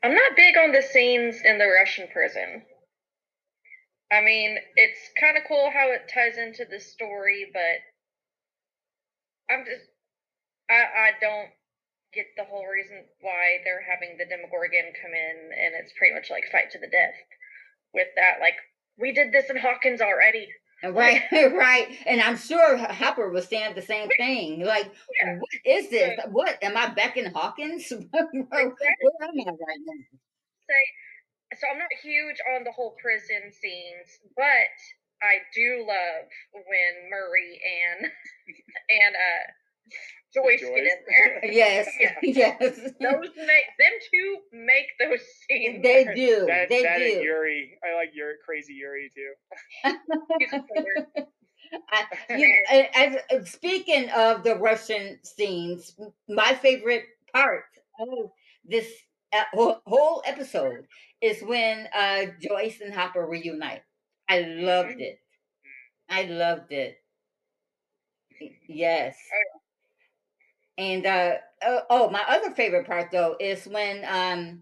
I'm not big on the scenes in the Russian prison. I mean, it's kind of cool how it ties into the story, but I'm just, I, I don't get the whole reason why they're having the Demogorgon come in, and it's pretty much like fight to the death with that. Like, we did this in Hawkins already. Right, <laughs> right. And I'm sure Hopper was saying the same thing. Like, yeah. what is this? What am I back in Hawkins? <laughs> Where am I right now? Say, so I'm not huge on the whole prison scenes, but I do love when Murray and <laughs> and uh Joyce, Joyce. get in there. <laughs> Yes, <laughs> yeah. yes. Those make them two make those scenes. They do. That, they that do. Yuri, I like Yuri, crazy Yuri too. <laughs> I, you, as, as, speaking of the Russian scenes, my favorite part of this uh, whole episode is when uh, Joyce and Hopper reunite. I loved mm-hmm. it. I loved it. Yes. Oh, and uh, oh, oh, my other favorite part though is when um,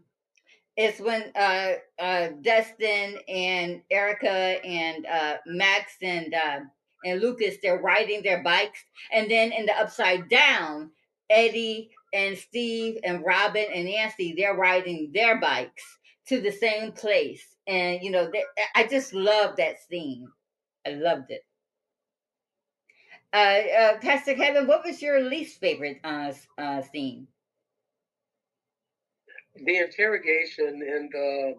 is when uh, uh, Dustin and Erica and uh, Max and uh, and Lucas they're riding their bikes, and then in the upside down, Eddie and Steve and Robin and Nancy they're riding their bikes to the same place, and you know they, I just love that scene. I loved it. Uh, uh, Pastor Kevin, what was your least favorite uh, uh, scene? The interrogation in the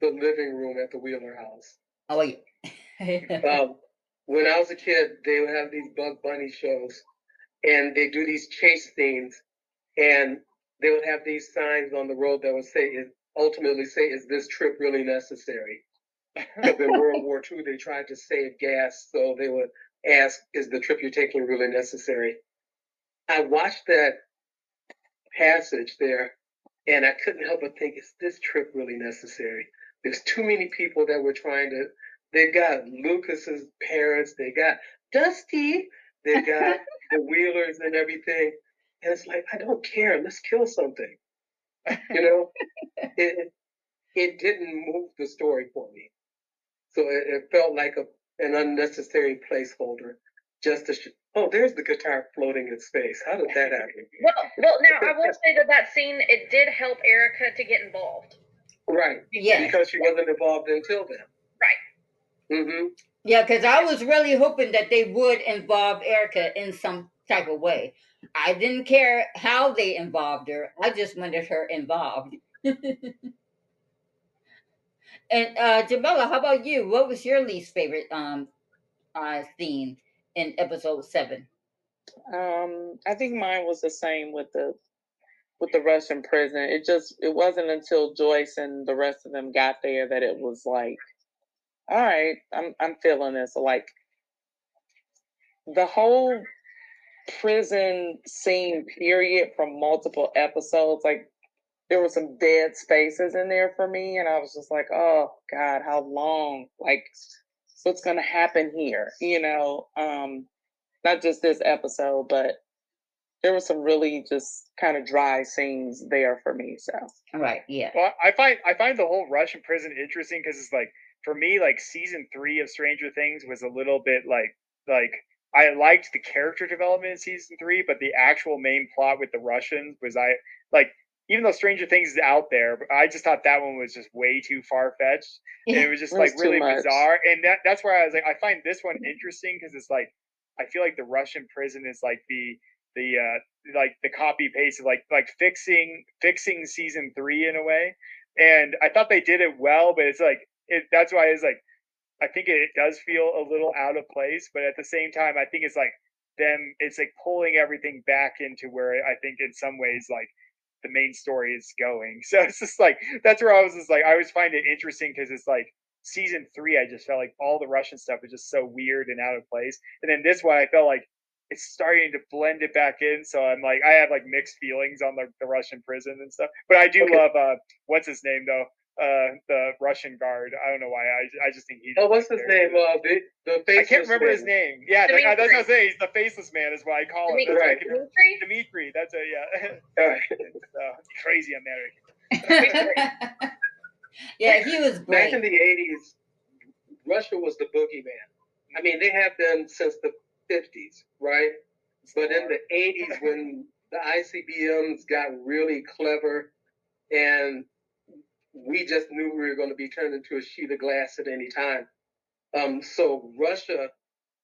the living room at the Wheeler house. Oh yeah. <laughs> um, when I was a kid, they would have these Bug Bunny shows, and they do these chase scenes, and they would have these signs on the road that would say, ultimately say, "Is this trip really necessary?" <laughs> Because in World War II, they tried to save gas, so they would ask, is the trip you're taking really necessary? I watched that passage there and I couldn't help but think, is this trip really necessary? There's too many people that were trying to, they've got Lucas's parents, they got Dusty, they got <laughs> the Wheelers and everything. And it's like, I don't care. Let's kill something. You know, <laughs> it, it didn't move the story for me. So it, it felt like a an unnecessary placeholder just to sh- oh there's the guitar floating in space. How did that happen? Well well now i will say that that scene it did help erica to get involved. Right. Yeah because she wasn't involved until then. Right. Mm-hmm. Yeah because i was really hoping that they would involve erica in some type of way. I didn't care how they involved her. I just wanted her involved <laughs> And uh Jamilla, how about you? What was your least favorite um uh scene in episode seven? Um, I think mine was the same with the with the Russian prison. It just it wasn't until Joyce and the rest of them got there that it was like, all right, I'm I'm feeling this. Like the whole prison scene period from multiple episodes, like there were some dead spaces in there for me, and I was just like, oh God, how long? Like what's gonna happen here? You know, um, not just this episode, but there were some really just kind of dry scenes there for me. So right yeah. Well, I find I find the whole Russian prison interesting because it's like for me, like season three of Stranger Things was a little bit like like I liked the character development in season three, but the actual main plot with the Russians was I like even though Stranger Things is out there, I just thought that one was just way too far fetched. And it was just It like was too really bizarre. And that, that's where I was like, I find this one interesting because it's like I feel like the Russian prison is like the the uh like the copy paste of like like fixing fixing season three in a way. And I thought they did it well, but it's like it that's why it's like I think it does feel a little out of place, but at the same time I think it's like them it's like pulling everything back into where I think in some ways like the main story is going. <laughs> So it's just like that's where I was just like I always find it interesting because it's like season three I just felt like all the Russian stuff was just so weird and out of place. And then this one I felt like it's starting to blend it back in. So I'm like I have like mixed feelings on the, the Russian prison and stuff. But I do Okay. love uh what's his name though? Uh the Russian guard. I don't know why. I I just think he Oh, what's his name? Uh, the the I can't remember his name. Yeah, that, that's what Dimitri. I'm saying. He's the faceless man, is what I call him. Dimitri. That's Right. Dimitri? Dimitri. That's a yeah. <laughs> All right. Uh, crazy American. <laughs> yeah, he was Back in the '80s, Russia was the boogeyman. I mean, they have been since the '50s, right? But in the '80s, when the ICBMs got really clever, and we just knew we were going to be turned into a sheet of glass at any time. Um, so Russia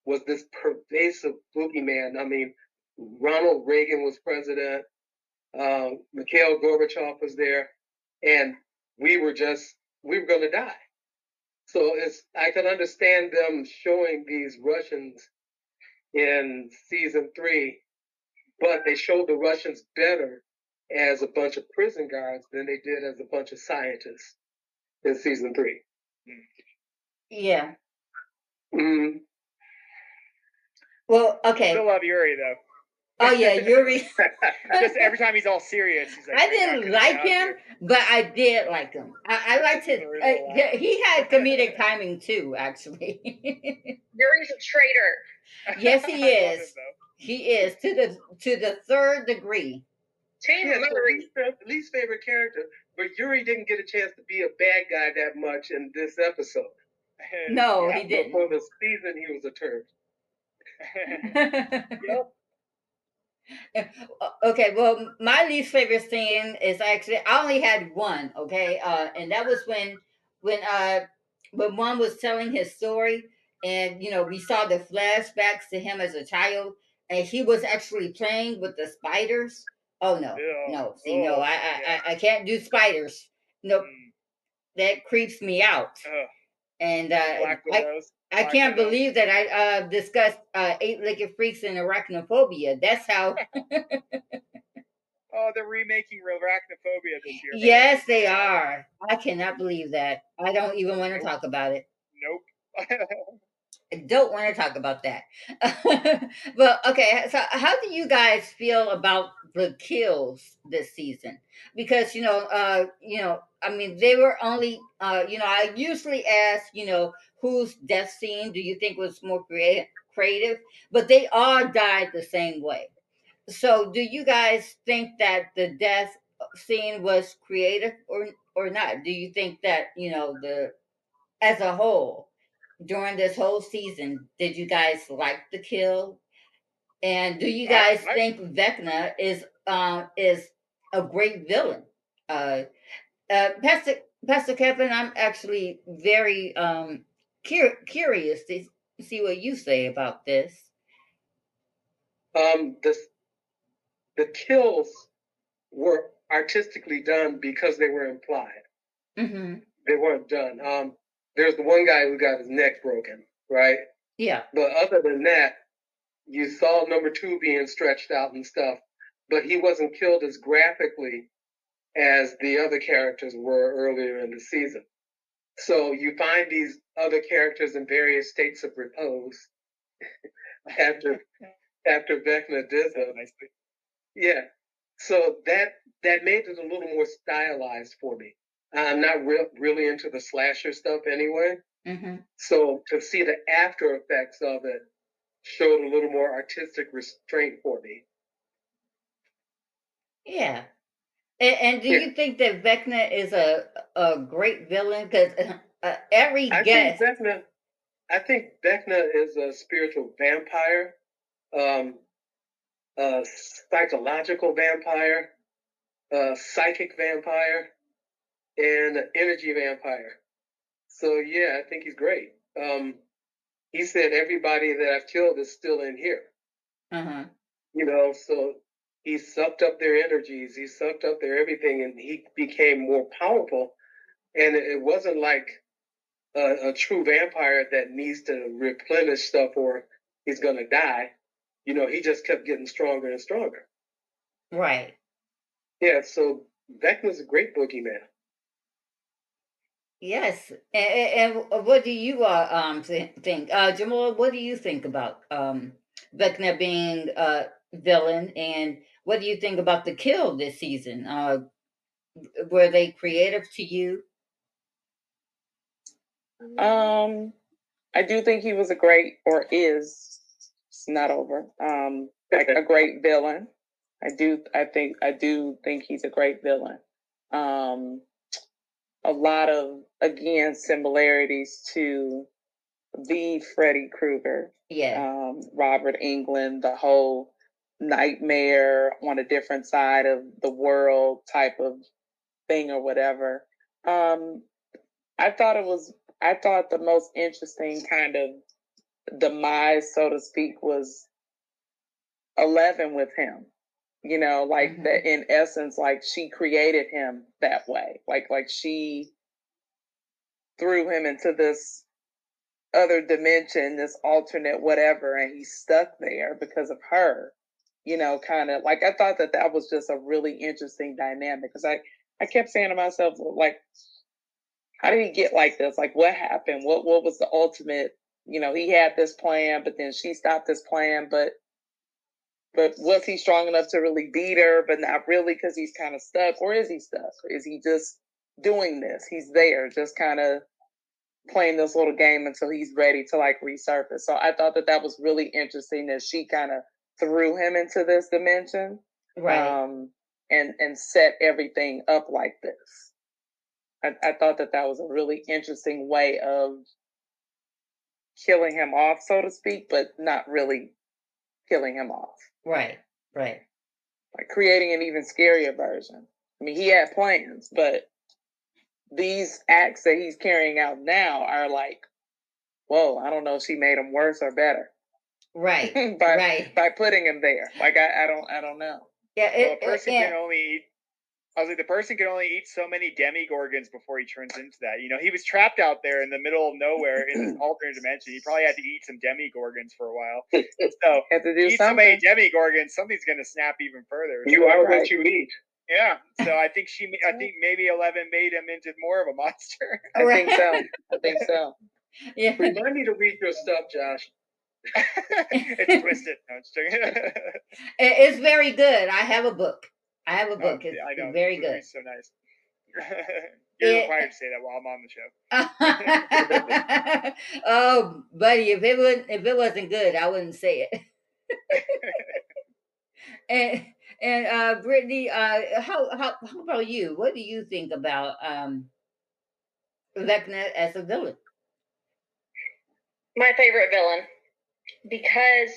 was this pervasive boogeyman. I mean, Ronald Reagan was president. Um, Mikhail Gorbachev was there, and we were just we were going to die. So it's I can understand them showing these Russians in season three, but they showed the Russians better as a bunch of prison guards than they did as a bunch of scientists in season three. yeah. Mm, Well, okay. Still love Yuri though. Oh yeah, Yuri. <laughs> Just every time he's all serious, he's like, I didn't like him, here." but I did like him. I, I liked his. Uh, he- he had <laughs> comedic timing too, actually. <laughs> Yuri's a traitor. Yes, he is. him, he is to the to the third degree. Team yeah, so Yuri. least, least favorite character, but Yuri didn't get a chance to be a bad guy that much in this episode. <laughs> No, Yeah. he didn't. For the season, he was a turd. Yep. <laughs> <laughs> okay, well, my least favorite scene is actually I only had one. Okay, uh, and that was when when uh when one was telling his story, and you know we saw the flashbacks to him as a child, and he was actually playing with the spiders. Oh no, Ew. no, see, no, Oh, I yeah. I, I can't do spiders. Nope, Mm. that creeps me out. Ugh. And uh, I, I can't believe that I uh, discussed uh, eight-legged freaks and arachnophobia. That's how. <laughs> Oh, they're remaking Arachnophobia this year. man. yes, they are. I cannot believe that. I don't even want to talk about it. Nope. <laughs> Don't want to talk about that. <laughs> but okay. So, how do you guys feel about the kills this season? Because you know, uh, you know, I mean, they were only, uh, you know, I usually ask, you know, whose death scene do you think was more creative? Creative, but they all died the same way. So, do you guys think that the death scene was creative or or not? Do you think that you know the as a whole during this whole season, did you guys like the kill? And do you guys I- think Vecna is um is a great villain? Uh, uh Pastor Pastor Kevin, I'm actually very um cur- curious to see what you say about this. Um, the the kills were artistically done because they were implied. Mm-hmm. they weren't done. Um, there's the one guy who got his neck broken, right? Yeah. But other than that, you saw number two being stretched out and stuff, but he wasn't killed as graphically as the other characters were earlier in the season. So you find these other characters in various states of repose <laughs> after after Vecna did them. Yeah. So that that made it a little more stylized for me. I'm not re- really into the slasher stuff anyway. Mm-hmm. So to see the after effects of it showed a little more artistic restraint for me. Yeah. And, and do Yeah. you think that Vecna is a a great villain? Because <laughs> uh, every I guest, think Vecna, I think Vecna is a spiritual vampire, um, a psychological vampire, a psychic vampire, and an energy vampire. So yeah, I think he's great. Um, he said everybody that I've killed is still in here. uh-huh. you know, so he sucked up their energies, he sucked up their everything, and he became more powerful. And it wasn't like a, a true vampire that needs to replenish stuff or he's gonna die. You know, he just kept getting stronger and stronger. right. Yeah, so Vecna's a great boogeyman. Yes. And, and what do you uh, um thi- think, uh, Jamal? What do you think about um Vecna being a villain, and what do you think about the kill this season? Uh, were they creative to you? Um, I do think he was a great, or is, it's not over. Um, like a great villain. I do, I think, I do think he's a great villain. Um, a lot of again similarities to the Freddy Krueger, Yeah. um, Robert Englund, the whole nightmare on a different side of the world type of thing or whatever. Um, I thought it was, I thought the most interesting kind of demise, so to speak, was 11 with him. You know, like Mhm. that in essence, like she created him that way. Like, like she threw him into this other dimension, this alternate whatever, and he's stuck there because of her. You know, kind of like I thought that that was just a really interesting dynamic because I I kept saying to myself like, how did he get like this? Like, what happened? What what was the ultimate? You know, he had this plan, but then she stopped this plan, but but was he strong enough to really beat her? But not really because he's kind of stuck, or is he stuck? Is he just doing this? He's there, just kind of playing this little game until he's ready to like resurface. So I thought that that was really interesting that she kind of threw him into this dimension, Right. um, and and set everything up like this. I, I thought that that was a really interesting way of killing him off, so to speak, but not really killing him off. Right. Right. Like creating an even scarier version. I mean, he had plans, but these acts that he's carrying out now are like, whoa, I don't know if she made him worse or better Right. <laughs> by right. by putting him there. Like I, I don't I don't know. Yeah. It, a person it, can only. I was like, the person can only eat so many demogorgons before he turns into that. You know, he was trapped out there in the middle of nowhere in this <clears throat> alternate dimension. He probably had to eat some demogorgons for a while. <laughs> So Had to do eat so many something. demogorgons, something's gonna snap even further. You are Right. what you eat. yeah. So I think she, <laughs> I think maybe Eleven made him into more of a monster. <laughs> I think so. I think so. yeah. Remind me to read your stuff, Josh. it's twisted. No, it's. It- It's very good. I have a book. I have a Oh, book. It's yeah, I know. very good. So nice. <laughs> You're It- required to say that while I'm on the show. <laughs> oh, buddy, if it was if it wasn't good, I wouldn't say it. <laughs> and and uh Brittany, uh how how how about you? What do you think about um Vecna as a villain? my favorite villain because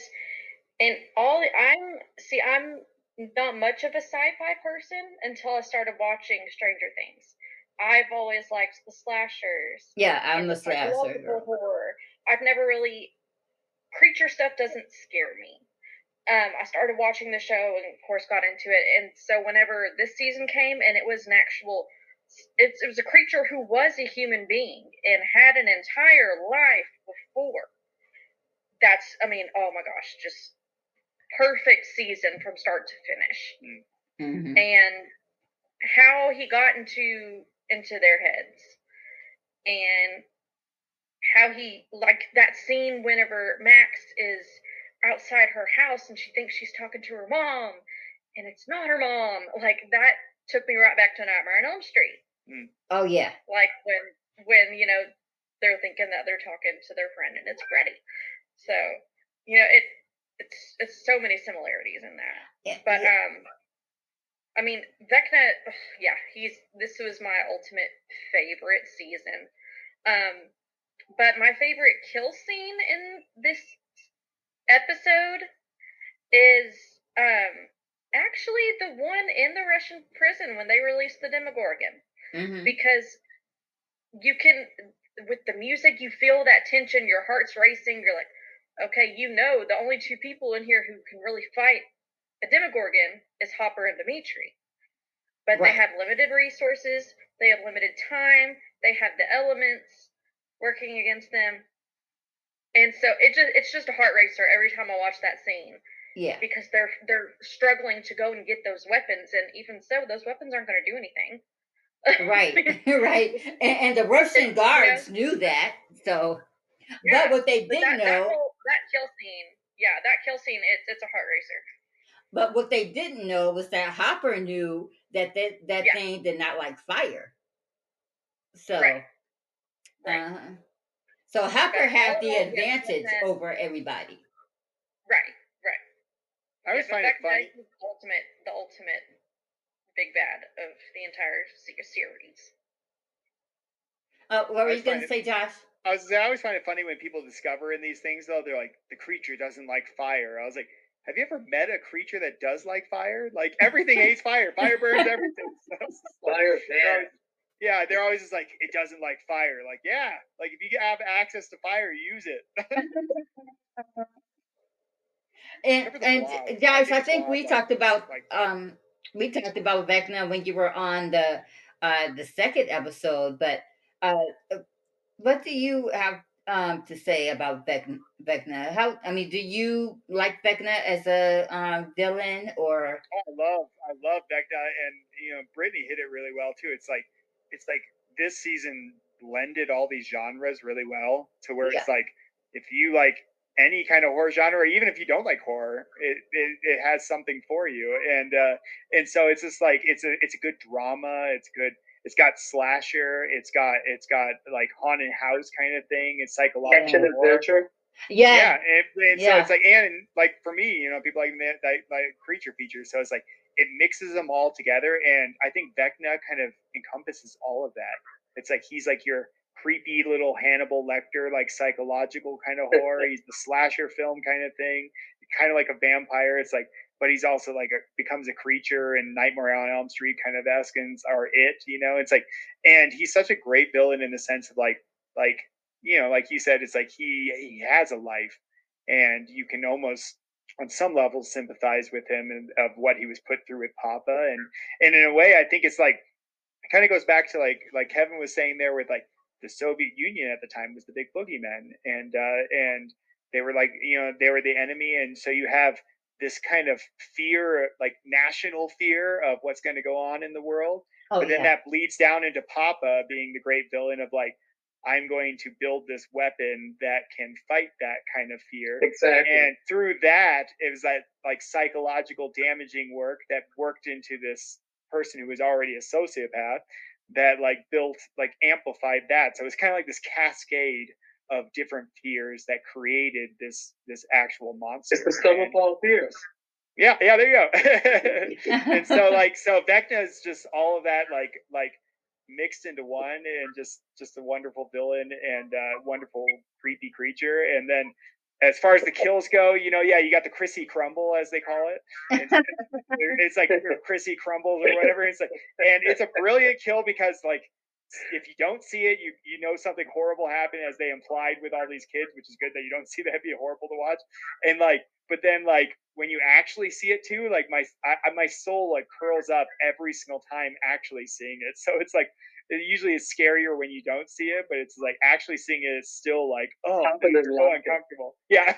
in all I'm see I'm not much of a sci-fi person until I started watching Stranger Things. I've always liked the slashers. Yeah, I'm the slasher. horror. I've never really creature stuff doesn't scare me. Um, I started watching the show and of course got into it, and so whenever this season came and it was an actual it's, it was a creature who was a human being and had an entire life before. That's, I mean, oh my gosh, just perfect season from start to finish. Mhm. And how he got into into their heads and how he like that scene whenever Max is outside her house and she thinks she's talking to her mom and it's not her mom. Like that took me right back to Nightmare on Elm Street. Oh yeah. Like when when you know they're thinking that they're talking to their friend and it's Freddy. So you know it it's it's so many similarities in that. Yeah, But yeah. um, I mean, Vecna, yeah, he's this was my ultimate favorite season. Um, but my favorite kill scene in this episode is um actually the one in the Russian prison when they released the Demogorgon Mhm. because you can with the music you feel that tension your heart's racing you're like okay you know the only two people in here who can really fight a demogorgon is hopper and dimitri but they have limited resources they have limited time they have the elements working against them and so it just it's just a heart racer every time i watch that scene Yeah. because they're they're struggling to go and get those weapons and even so those weapons aren't going to do anything Right. <laughs> <laughs> right. And, and the Russian guards knew that. So, Yeah, but what they didn't that, that, know, whole, that kill scene, yeah, that kill scene, it's it's a heart racer. but what they didn't know was that Hopper knew that that, that Yeah. thing did not like fire. So, Right. Right. uh-huh. so Hopper But had the of advantage wasn't- over everybody. Right, right. I was Yeah, but find it funny. the ultimate, the ultimate big bad of the entire series. Uh, what were I you going to say, Josh? I was I always find it funny when people discover in these things though they're like the creature doesn't like fire. I was like, have you ever met a creature that does like fire? Like everything <laughs> hates fire. Fire burns everything. <laughs> So like- Fire yeah, they're always just like it doesn't like fire. Like yeah, like if you have access to fire, use it. <laughs> And, and blob? I think I think we talked about like- um we talked about Vecna when you were on the uh the second episode, but uh what do you have um to say about Vecna? Vecna? How I mean, do you like Vecna as a um, villain or I love I love Vecna and you know Brittany hit it really well too. It's like it's like this season blended all these genres really well to where it's like if you like any kind of horror genre, even if you don't like horror, it, it, it has something for you. And uh, and so it's just like it's a it's a good drama. It's good. It's got slasher. It's got it's got like haunted house kind of thing. It's psychological. Action horror. adventure. yeah, Yeah, and, and so it's like, and like for me, you know, people like that, that like creature features. So it's like it mixes them all together, and I think Vecna kind of encompasses all of that. It's like he's like your creepy little Hannibal Lecter, like psychological kind of horror. <laughs> he's the slasher film kind of thing, kind of like a vampire. It's like, but he's also like a, becomes a creature and Nightmare on Elm Street kind of esque, or it, you know. It's like, and he's such a great villain in the sense of like, like you know, like you said, it's like he he has a life, and you can almost on some level sympathize with him and of what he was put through with Papa, and and in a way, I think it's like it kind of goes back to like like Kevin was saying there with like the Soviet Union at the time was the big boogeyman, and uh, and they were like you know they were the enemy, and so you have this kind of fear, like national fear of what's going to go on in the world oh but then yeah, that bleeds down into Papa being the great villain of like, I'm going to build this weapon that can fight that kind of fear. Exactly. And through that, it was that like psychological damaging work that worked into this person who was already a sociopath that like built like amplified that. So it's kind of like this cascade of different fears that created this this actual monster. it's the sum of all fears. yeah, yeah, there you go. <laughs> and so <laughs> like so Vecna is just all of that like like mixed into one and just just a wonderful villain and uh wonderful creepy creature and then as far as the kills go you know yeah you got the chrissy crumble as they call it it's, <laughs> it's like chrissy crumbles or whatever it's like and it's a brilliant kill because like if you don't see it, you you know something horrible happened as they implied with all these kids, which is good that you don't <laughs> see that be horrible to watch. And like, but then like when you actually see it too, like my I, my soul like curls up every single time actually seeing it. <laughs> So it's like it usually is scarier when you don't see it, but it's like actually seeing it is still like oh, it's so uncomfortable. <laughs> Yeah,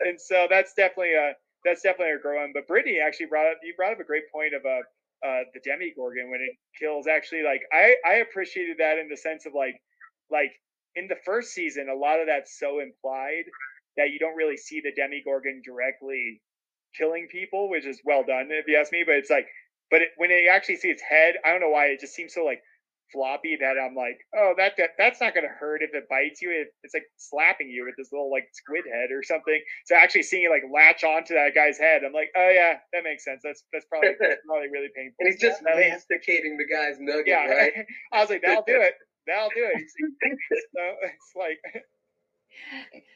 and so that's definitely a that's definitely a growing. But Brittany actually brought up you brought up a great point of a. Uh, the Demogorgon when it kills. Actually, like I I appreciated that in the sense of like like in the first season, a lot of that's so implied that you don't really see the Demogorgon directly killing people, which is well done if you ask me. But it's like, but it, when you actually see its head, I don't know why it just seems so like floppy that I'm like, oh, that, that that's not gonna hurt if it bites you. It, it's like slapping you with this little like squid head or something. So actually seeing it like latch onto that guy's head, I'm like, oh yeah, that makes sense. That's that's probably <laughs> that's probably really painful. And he's just masticating the guy's nugget, yeah. right? <laughs> I was like, that'll do it. That'll do it. so <laughs> it's like.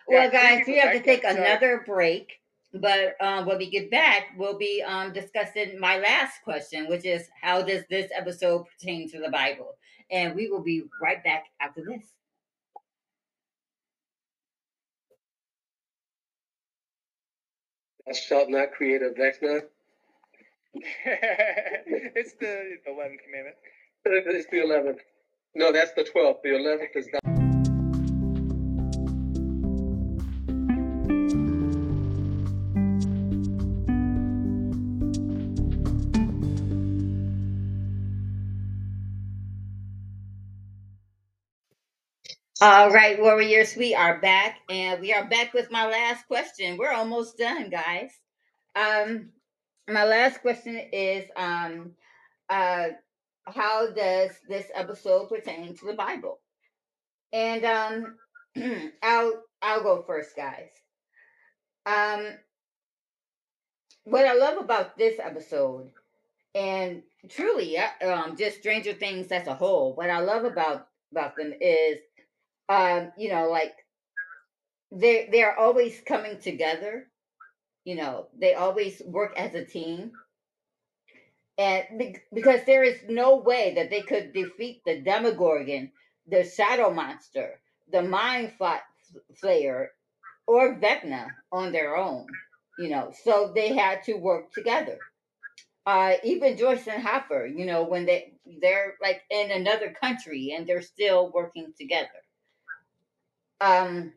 Well, guys, we have to take another break. But um, when we get back, we'll be um, discussing my last question, which is how does this episode pertain to the Bible? And we will be right back after this. Thou shalt not create a Vecna. <laughs> it's the eleventh commandment. <laughs> It's the eleventh. No, that's the twelfth. The eleventh is the. All right, warriors, we are back, and we are back with my last question. We're almost done, guys. Um, my last question is, um, uh, how does this episode pertain to the Bible? And um, <clears throat> I'll I'll go first, guys. Um, what I love about this episode, and truly, uh, um, just Stranger Things as a whole, what I love about about them is um, you know, like they they're always coming together. You know, they always work as a team. And because there is no way that they could defeat the Demogorgon, the Shadow Monster, the Mind Flayer, or Vecna on their own, you know, so they had to work together. Uh, even Joyce and Hopper, you know, when they they're like in another country and they're still working together. Um,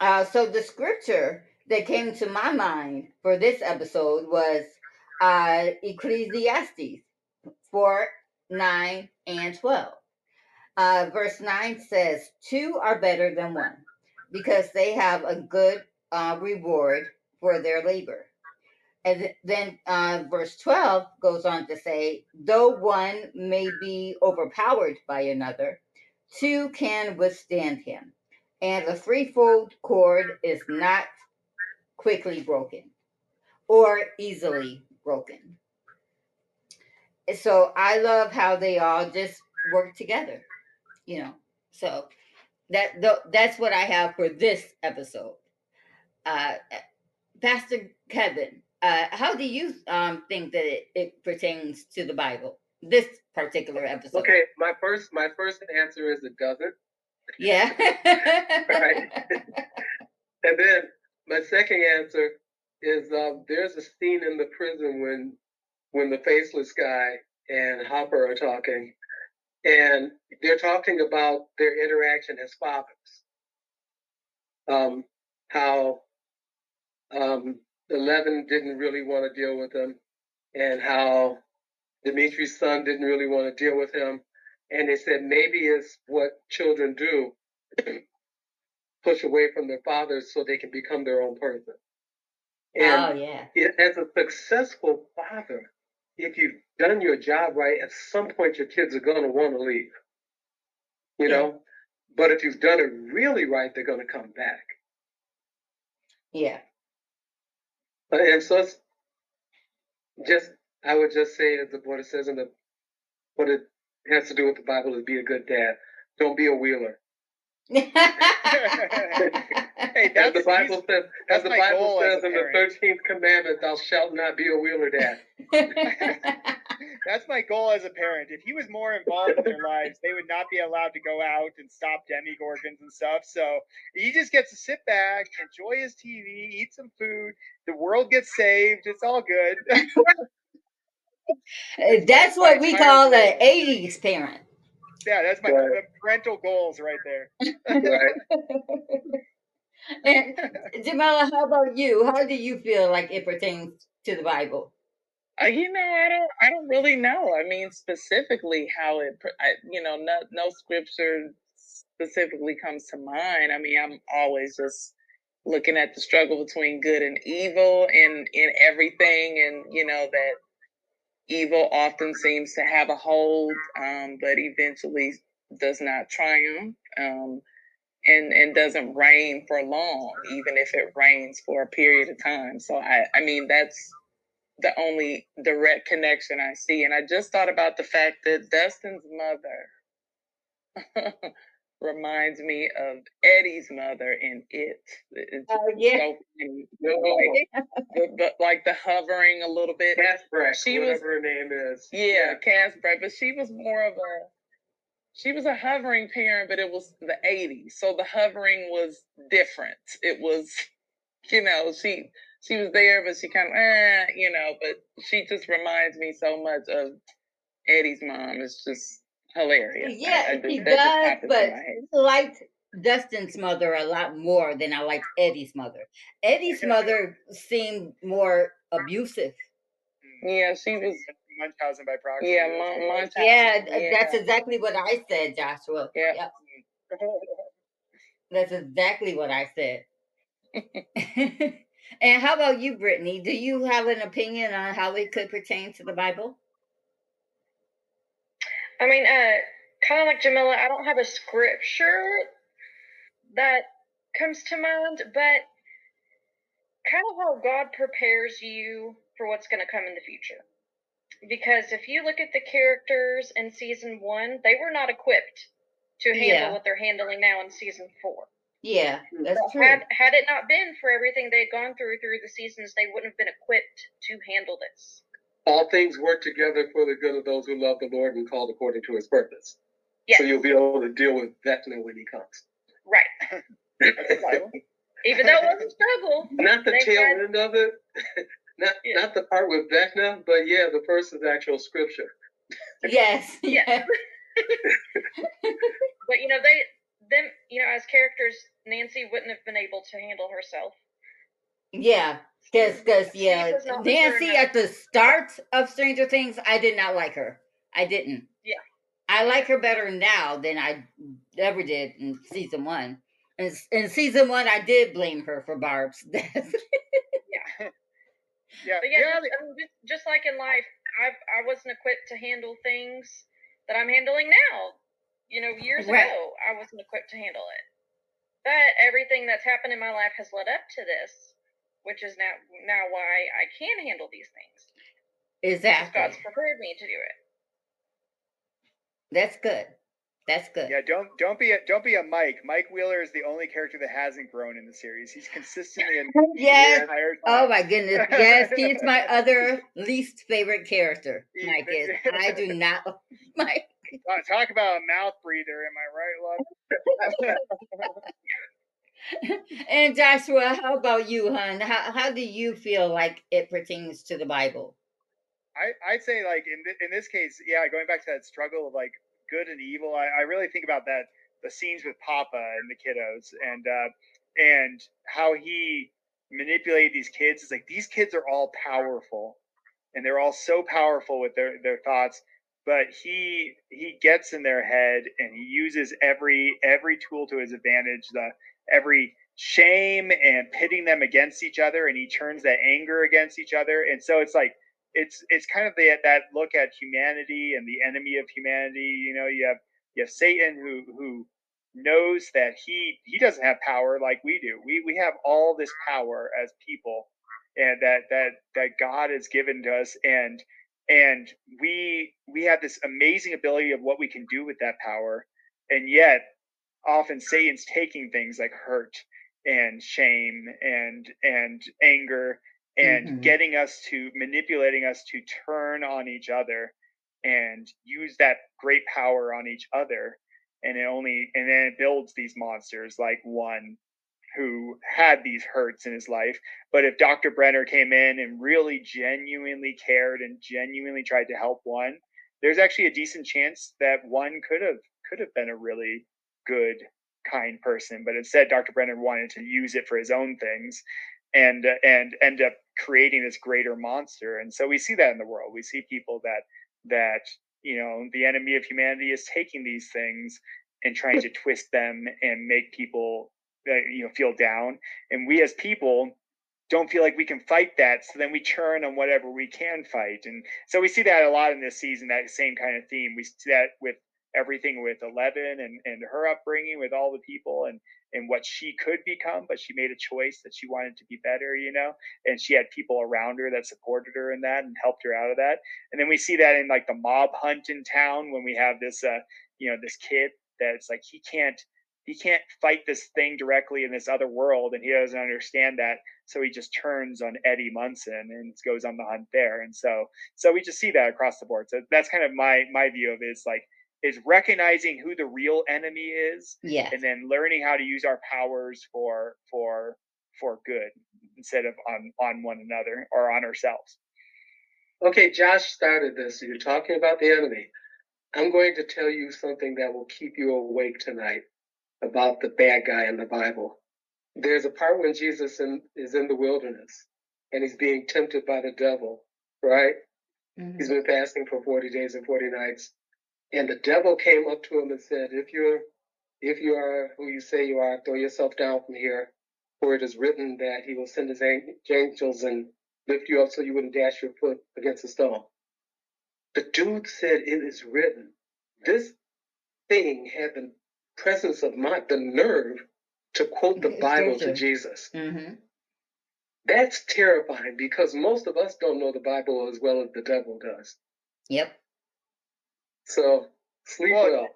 uh, so the scripture that came to my mind for this episode was uh, Ecclesiastes 4 9 and 12. Uh, verse 9 says, Two are better than one because they have a good uh, reward for their labor. And then uh, verse 12 goes on to say, Though one may be overpowered by another, two can withstand him, and the threefold cord is not quickly broken or easily broken. So I love how they all just work together, you know. So that that's what I have for this episode. Uh, Pastor Kevin, uh, how do you um, think that it, it pertains to the Bible? This particular episode. Okay, my first my first answer is it doesn't. Yeah. <laughs> right. <laughs> and then my second answer is uh, there's a scene in the prison when when the faceless guy and Hopper are talking, and they're talking about their interaction as fathers. Um, how um, Eleven didn't really want to deal with them, and how Dimitri's son didn't really want to deal with him. And they said maybe it's what children do <clears throat> push away from their fathers so they can become their own person. And oh, yeah. as a successful father, if you've done your job right, at some point your kids are going to want to leave. You yeah. know? But if you've done it really right, they're going to come back. Yeah. Uh, and so it's just I would just say, as the board says in the, what it has to do with the Bible is be a good dad. Don't be a wheeler. <laughs> hey, as the Bible says, as the Bible says in the thirteenth commandment, "Thou shalt not be a wheeler, dad." <laughs> <laughs> That's my goal as a parent. If he was more involved in their lives, they would not be allowed to go out and stop demogorgons and stuff. So he just gets to sit back, enjoy his TV, eat some food. The world gets saved. It's all good. <laughs> That's what we call an '80s parent. Yeah, that's my Right. parental goals right there. Right. <laughs> and Jamilla, how about you? How do you feel like it pertains to the Bible? Uh, you know, I don't, I don't really know. I mean, specifically how it, I, you know, no, no scripture specifically comes to mind. I mean, I'm always just looking at the struggle between good and evil and in everything, and you know that evil often seems to have a hold, um, but eventually does not triumph. Um, and, and doesn't reign for long, even if it reigns for a period of time. So I, I mean that's the only direct connection I see. And I just thought about the fact that Dustin's mother <laughs> reminds me of Eddie's mother in It. It's Oh, yeah. so funny. Like, <laughs> the, the, like the hovering a little bit. Casper, She was- whatever her name is. Yeah, Casper, but she was more of a she was a hovering parent, but it was the 80s. So the hovering was different. It was, <laughs> you know, she she was there, but she kind of, eh, you know, but she just reminds me so much of Eddie's mom. It's just hilarious. Yeah, I just- she that just does, but my head. Liked Dustin's mother a lot more than I liked Eddie's mother. Eddie's mother seemed more abusive. Mm. yeah, she was, Munchausen by proxy. yeah, that's Mon- what it was. Munchausen, Yeah, yeah. that's exactly what I said, Joshua. Yeah. Yep, <laughs> that's exactly what I said. <laughs> <laughs> and how about you, Brittany? Do you have an opinion on how it could pertain to the Bible? I mean, uh, kind of like Jamilla, I don't have a scripture that comes to mind, but kind of how God prepares you for what's going to come in the future. Because if you look at the characters in season one, they were not equipped to handle Yeah. what they're handling now in season four. Yeah, that's So true. Had had it not been for everything they'd gone through through the seasons, they wouldn't have been equipped to handle this. All things work together for the good of those who love the Lord and called according to his purpose. Yes. So you'll be able to deal with Vecna when he comes. Right. <laughs> That's the Bible. Even though it was a struggle. Not the They tail had- end of it, <laughs> not Yeah. not the part with Vecna, but yeah, the person's actual scripture. Yes, <laughs> Yeah. yeah. But you know, they them you know, as characters, Nancy wouldn't have been able to handle herself. Yeah, because because yeah, was not mature Nancy at the start of Stranger Things, I did not like her. I didn't. Yeah. I like her better now than I ever did in season one. In, in season one, I did blame her for Barb's <laughs> death. <laughs> Yeah, But yeah, yeah, just, I mean, just, just like in life, I I wasn't equipped to handle things that I'm handling now. You know, years Right. ago, I wasn't equipped to handle it. But everything that's happened in my life has led up to this, which is now now why I can handle these things. Because exactly. God's prepared me to do it. That's good. That's good. Yeah, don't don't be a don't be a Mike. Mike Wheeler is the only character that hasn't grown in the series. He's consistently in <laughs> Yes. the entire Oh my goodness. Yes, he's my <laughs> other least favorite character. Mike is. I do not <laughs> Mike. Talk about a mouth breather, am I right, love? <laughs> and Joshua, how about you, hon? How how do you feel like it pertains to the Bible? I, I'd say like in th- in this case, yeah, going back to that struggle of like good and evil. I, I really think about that the scenes with Papa and the kiddos and uh, and how he manipulated these kids. It's like these kids are all powerful, and they're all so powerful with their their thoughts. But he he gets in their head and he uses every every tool to his advantage. The every shame and pitting them against each other, and he turns that anger against each other. And so it's like it's it's kind of the, that look at humanity and the enemy of humanity. You know, you have you have Satan who who knows that he he doesn't have power like we do. We we have all this power as people, and that that that God has given to us, and and we we have this amazing ability of what we can do with that power, and yet often Satan's taking things like hurt and shame and and anger and Mhm. getting us to manipulating us to turn on each other and use that great power on each other and it only and then it builds these monsters like one who had these hurts in his life but if dr brenner came in and really genuinely cared and genuinely tried to help one there's actually a decent chance that one could have could have been a really good kind person but instead dr brenner wanted to use it for his own things and and end up creating this greater monster. And so we see that in the world. We see people that that you know the enemy of humanity is taking these things and trying to twist them and make people uh, you know feel down. And we as people don't feel like we can fight that so then we turn on whatever we can fight. And so we see that a lot in this season that same kind of theme. We see that with everything with 11 and, and her upbringing with all the people and and what she could become but she made a choice that she wanted to be better you know? And she had people around her that supported her in that and helped her out of that. And then we see that in like the mob hunt in town when we have this uh you know this kid that's like he can't he can't fight this thing directly in this other world and he doesn't understand that so he just turns on eddie munson and goes on the hunt there. And so so we just see that across the board. So that's kind of my my view of it. Is like is recognizing who the real enemy is Yes. and then learning how to use our powers for for for good instead of on on one another or on ourselves Okay, Josh started this. You're talking about the enemy. I'm going to tell you something that will keep you awake tonight about the bad guy in the Bible. There's a part when Jesus in, is in the wilderness and he's being tempted by the devil, right? Mhm. He's been fasting for 40 days and 40 nights. And the devil came up to him and said, If you're if you are who you say you are, throw yourself down from here, for it is written that he will send his angels and lift you up so you wouldn't dash your foot against a stone. The dude said, It is written. This thing had the presence of mind, the nerve to quote the It's Bible to. Jesus. Mhm. That's terrifying because most of us don't know the Bible as well as the devil does. Yep. So sleep Well, well.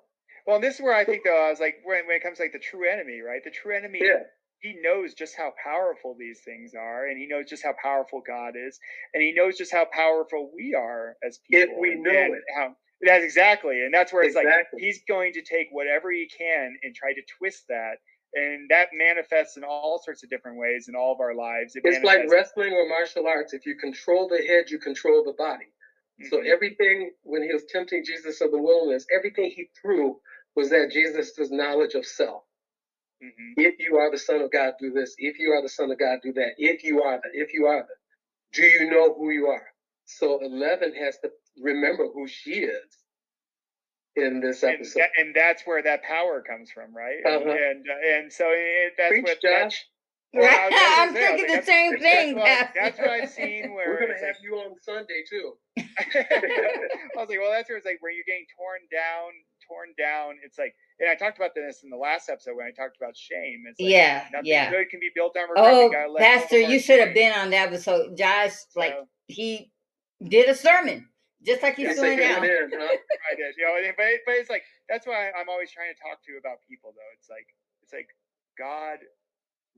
well and this is where i think though i was like when, when it comes to like the true enemy right the true enemy Yeah. he knows just how powerful these things are and he knows just how powerful god is and he knows just how powerful we are as people If we know and it. how that's exactly and that's where it's like he's going to take whatever he can and try to twist that and that manifests in all sorts of different ways in all of our lives It It's like wrestling or martial arts. If you control the head, you control the body. So Mhm. everything, when he was tempting Jesus of the wilderness, everything he threw was that Jesus' knowledge of self. Mhm. If you are the Son of God, do this. If you are the Son of God, do that. If you are the, if you are the, do you know who you are? So 11 has to remember who she is in this and, episode. that, and that's where that power comes from right Uh-huh. and and, and so it, that's Preach, what that's, Josh. Well, I was- <laughs> I was I'm gonna say, thinking like, the same thing. That's what, <laughs> that's what I've seen where We're going to have like, you on Sunday, too. <laughs> I was like, well, that's where it's like where you're getting torn down, torn down. It's like, and I talked about this in the last episode when I talked about shame. It's like, Yeah, yeah. good can be built on regret. Oh, We gotta let go of Pastor, you should have been on that episode. Josh, like So, he did a sermon, just like he's doing now. huh? I did, you know, but but it's like that's why I'm always trying to talk to you about people though. It's like it's like God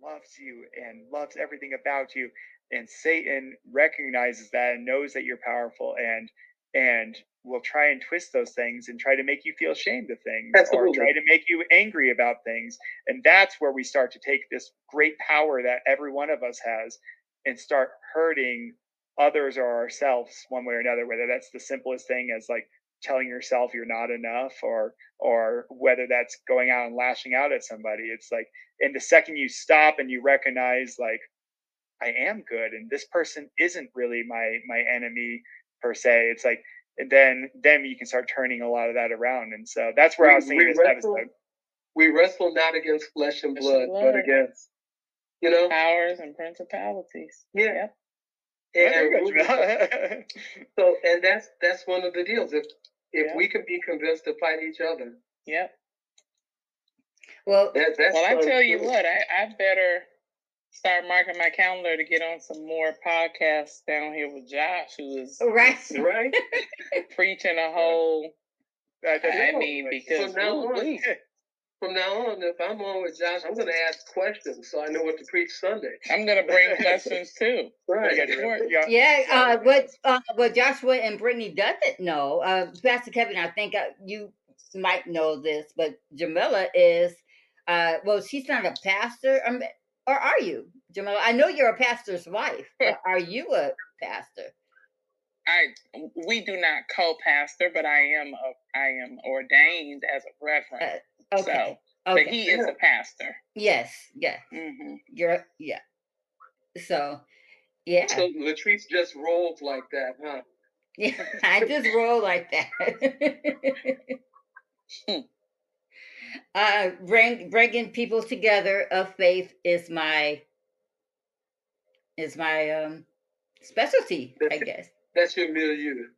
loves you and loves everything about you, and Satan recognizes that and knows that you're powerful and and will try and twist those things and try to make you feel ashamed of things Absolutely. or try to make you angry about things and that's where we start to take this great power that every one of us has and start hurting others or ourselves one way or another whether that's the simplest thing as like telling yourself you're not enough or or whether that's going out and lashing out at somebody it's like and the second you stop and you recognize like i am good and this person isn't really my my enemy per se it's like and then then you can start turning a lot of that around and so that's where i was We- thinking this wrestle- episode We wrestle not against flesh and Flesh blood, but against, you know, Powers and principalities. Yeah. Yep. and, Very we- good. <laughs> so and that's that's one of the deals. If if Yeah. we can be convinced to fight each other, Yep. Well, that, that's Well, I fun tell you what, I, I better start marking my calendar to get on some more podcasts down here with Josh, who is oh, right. <laughs> right? preaching a whole. That- that's- I mean, because now ooh-wee. From now on, if I'm on with Josh, I'm going to ask questions so I know what to preach Sunday. I'm gonna bring <laughs> questions too. Right. You got- you got- Yeah, uh, what uh, what Joshua and Brittany doesn't know, uh, Pastor Kevin, I think uh, you might know this, but Jamilla is, uh, well, she's not a pastor, um, or are you, Jamilla? I know you're a pastor's wife, <laughs> but are you a pastor? I we do not co-pastor, but I am a, I am ordained as a reverend. Okay, So, but okay, he is a pastor. yes, yeah, hmm you're, yeah. So, yeah, So Latrice just rolled like that, huh? yeah, <laughs> <laughs> I just roll like that. <laughs> Hmm. uh, bring bringing people together of faith is my is my um specialty, I guess. That's your milieu.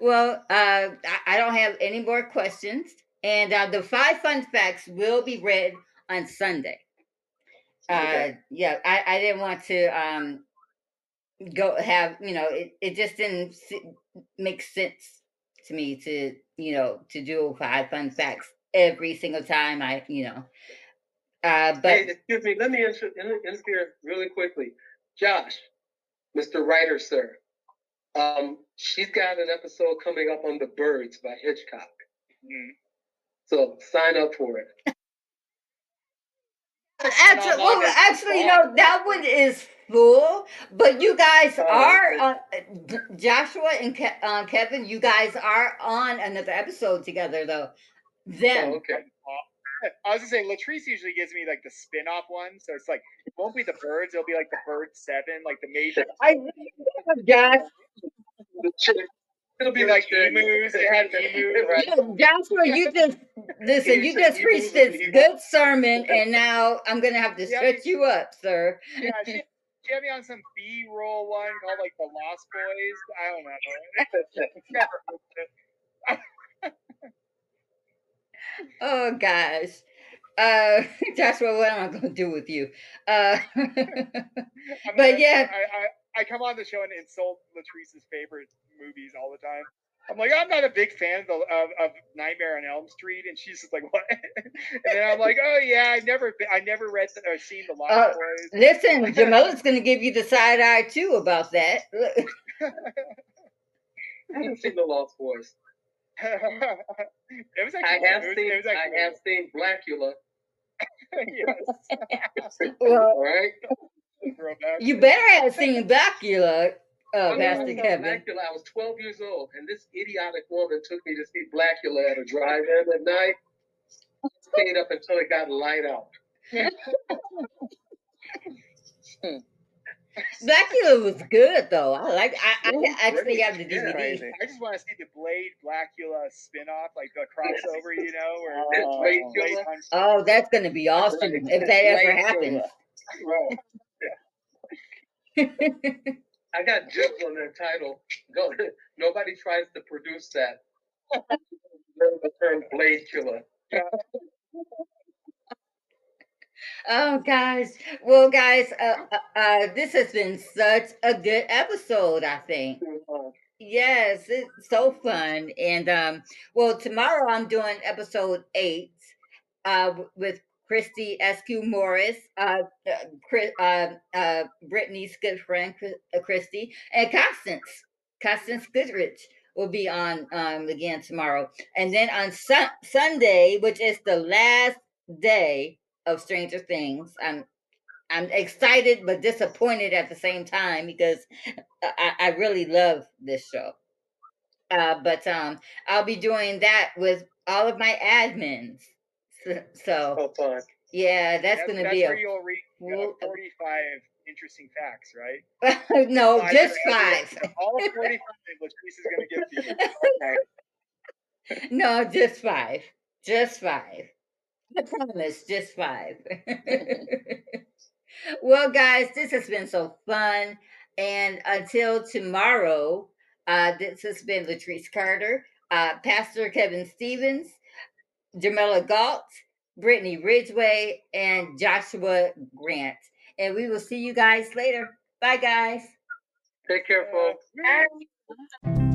Well, uh, I, I don't have any more questions, and uh, the five fun facts will be read on Sunday. Uh, yeah, I, I didn't want to um go have you know it, it just didn't make sense to me to you know to do five fun facts every single time I you know. Uh, but Hey, excuse me, let me inter- in- interfere really quickly. Josh, Mr. Writer, sir, um, she's got an episode coming up on The Birds by Hitchcock. Mm. So sign up for it. Actually, No, well, actually, full. no, that one is full. But you guys Oh, are uh, Joshua and Ke- uh, Kevin. You guys are on another episode together, though. Them. Oh, okay. I was gonna say Latrice usually gives me like the spin-off one, so it's like it won't be the birds, it'll be like the bird seven, like the major I Josh, The chick- It'll be like the emus, it had emus, Right. Joshua, you just listen. You just preached this good sermon, and <laughs> now I'm gonna have to stretch you up, sir. Yeah, she, <laughs> she had me on some B roll one called like the Lost Boys. I don't know. Never heard of it. Oh gosh. Uh, <laughs> Joshua, what am I gonna do with you? Uh, But yeah. I, I, I come on the show and insult Latrice's favorite movies all the time. I'm like, I'm not a big fan of, the, of, of Nightmare on Elm Street, and she's just like, what? <laughs> and then I'm like, oh yeah, I never, been, I never read the, or seen the Lost Uh, Boys. listen, <laughs> Jamilla's gonna give you the side eye too about that. <laughs> I haven't seen The Lost Boys. it was I have it was, seen, it was I actually, have seen Blacula. yes. well, All right. Throwback. you better have seen Blacula, uh, When I Pastor Kevin. Blacula, I was 12 years old, and this idiotic woman took me to see Blacula at a drive-in at night. Stayed up until it got light out. <laughs> Blacula was good though. I like. I, I Yeah, actually have the Yeah. DVD. I just want to see the Blade Blacula spin-off, like the crossover, you know, where <laughs> Oh. Blade Blade Oh, that's gonna be awesome if that ever happens. Right. <laughs> I got jibs on that title. Go, <laughs> nobody tries to produce that. the <laughs> term Blade Killer. Oh, guys. Well, guys, uh, uh, uh, this has been such a good episode. I think. Yes, it's so fun. And um, well, tomorrow I'm doing episode eight uh, with Christy SQ Morris, uh, uh, uh, uh, Brittany's good friend uh, Christy, and Constance. Constance Goodrich will be on um, again tomorrow. And then on Sun Sunday, which is the last day of Stranger Things, I'm I'm excited but disappointed at the same time because I, I really love this show. Uh, but um, I'll be doing that with all of my admins. So, <laughs> so Oh, yeah, that's, gonna that's be where a you'll read you know, 45 interesting facts, right? <laughs> no, Five just every- five. <laughs> All 45, Latrice is going to give to you. No, just five. Just five. I promise, just five. well, guys, this has been so fun. And until tomorrow, uh, this has been Latrice Carter, uh, Pastor Kevin Stephens, Jamilla Gault, Brittany Ridgeway, and Joshua Grant. And we will see you guys later. Bye, guys. Take care, folks. Uh,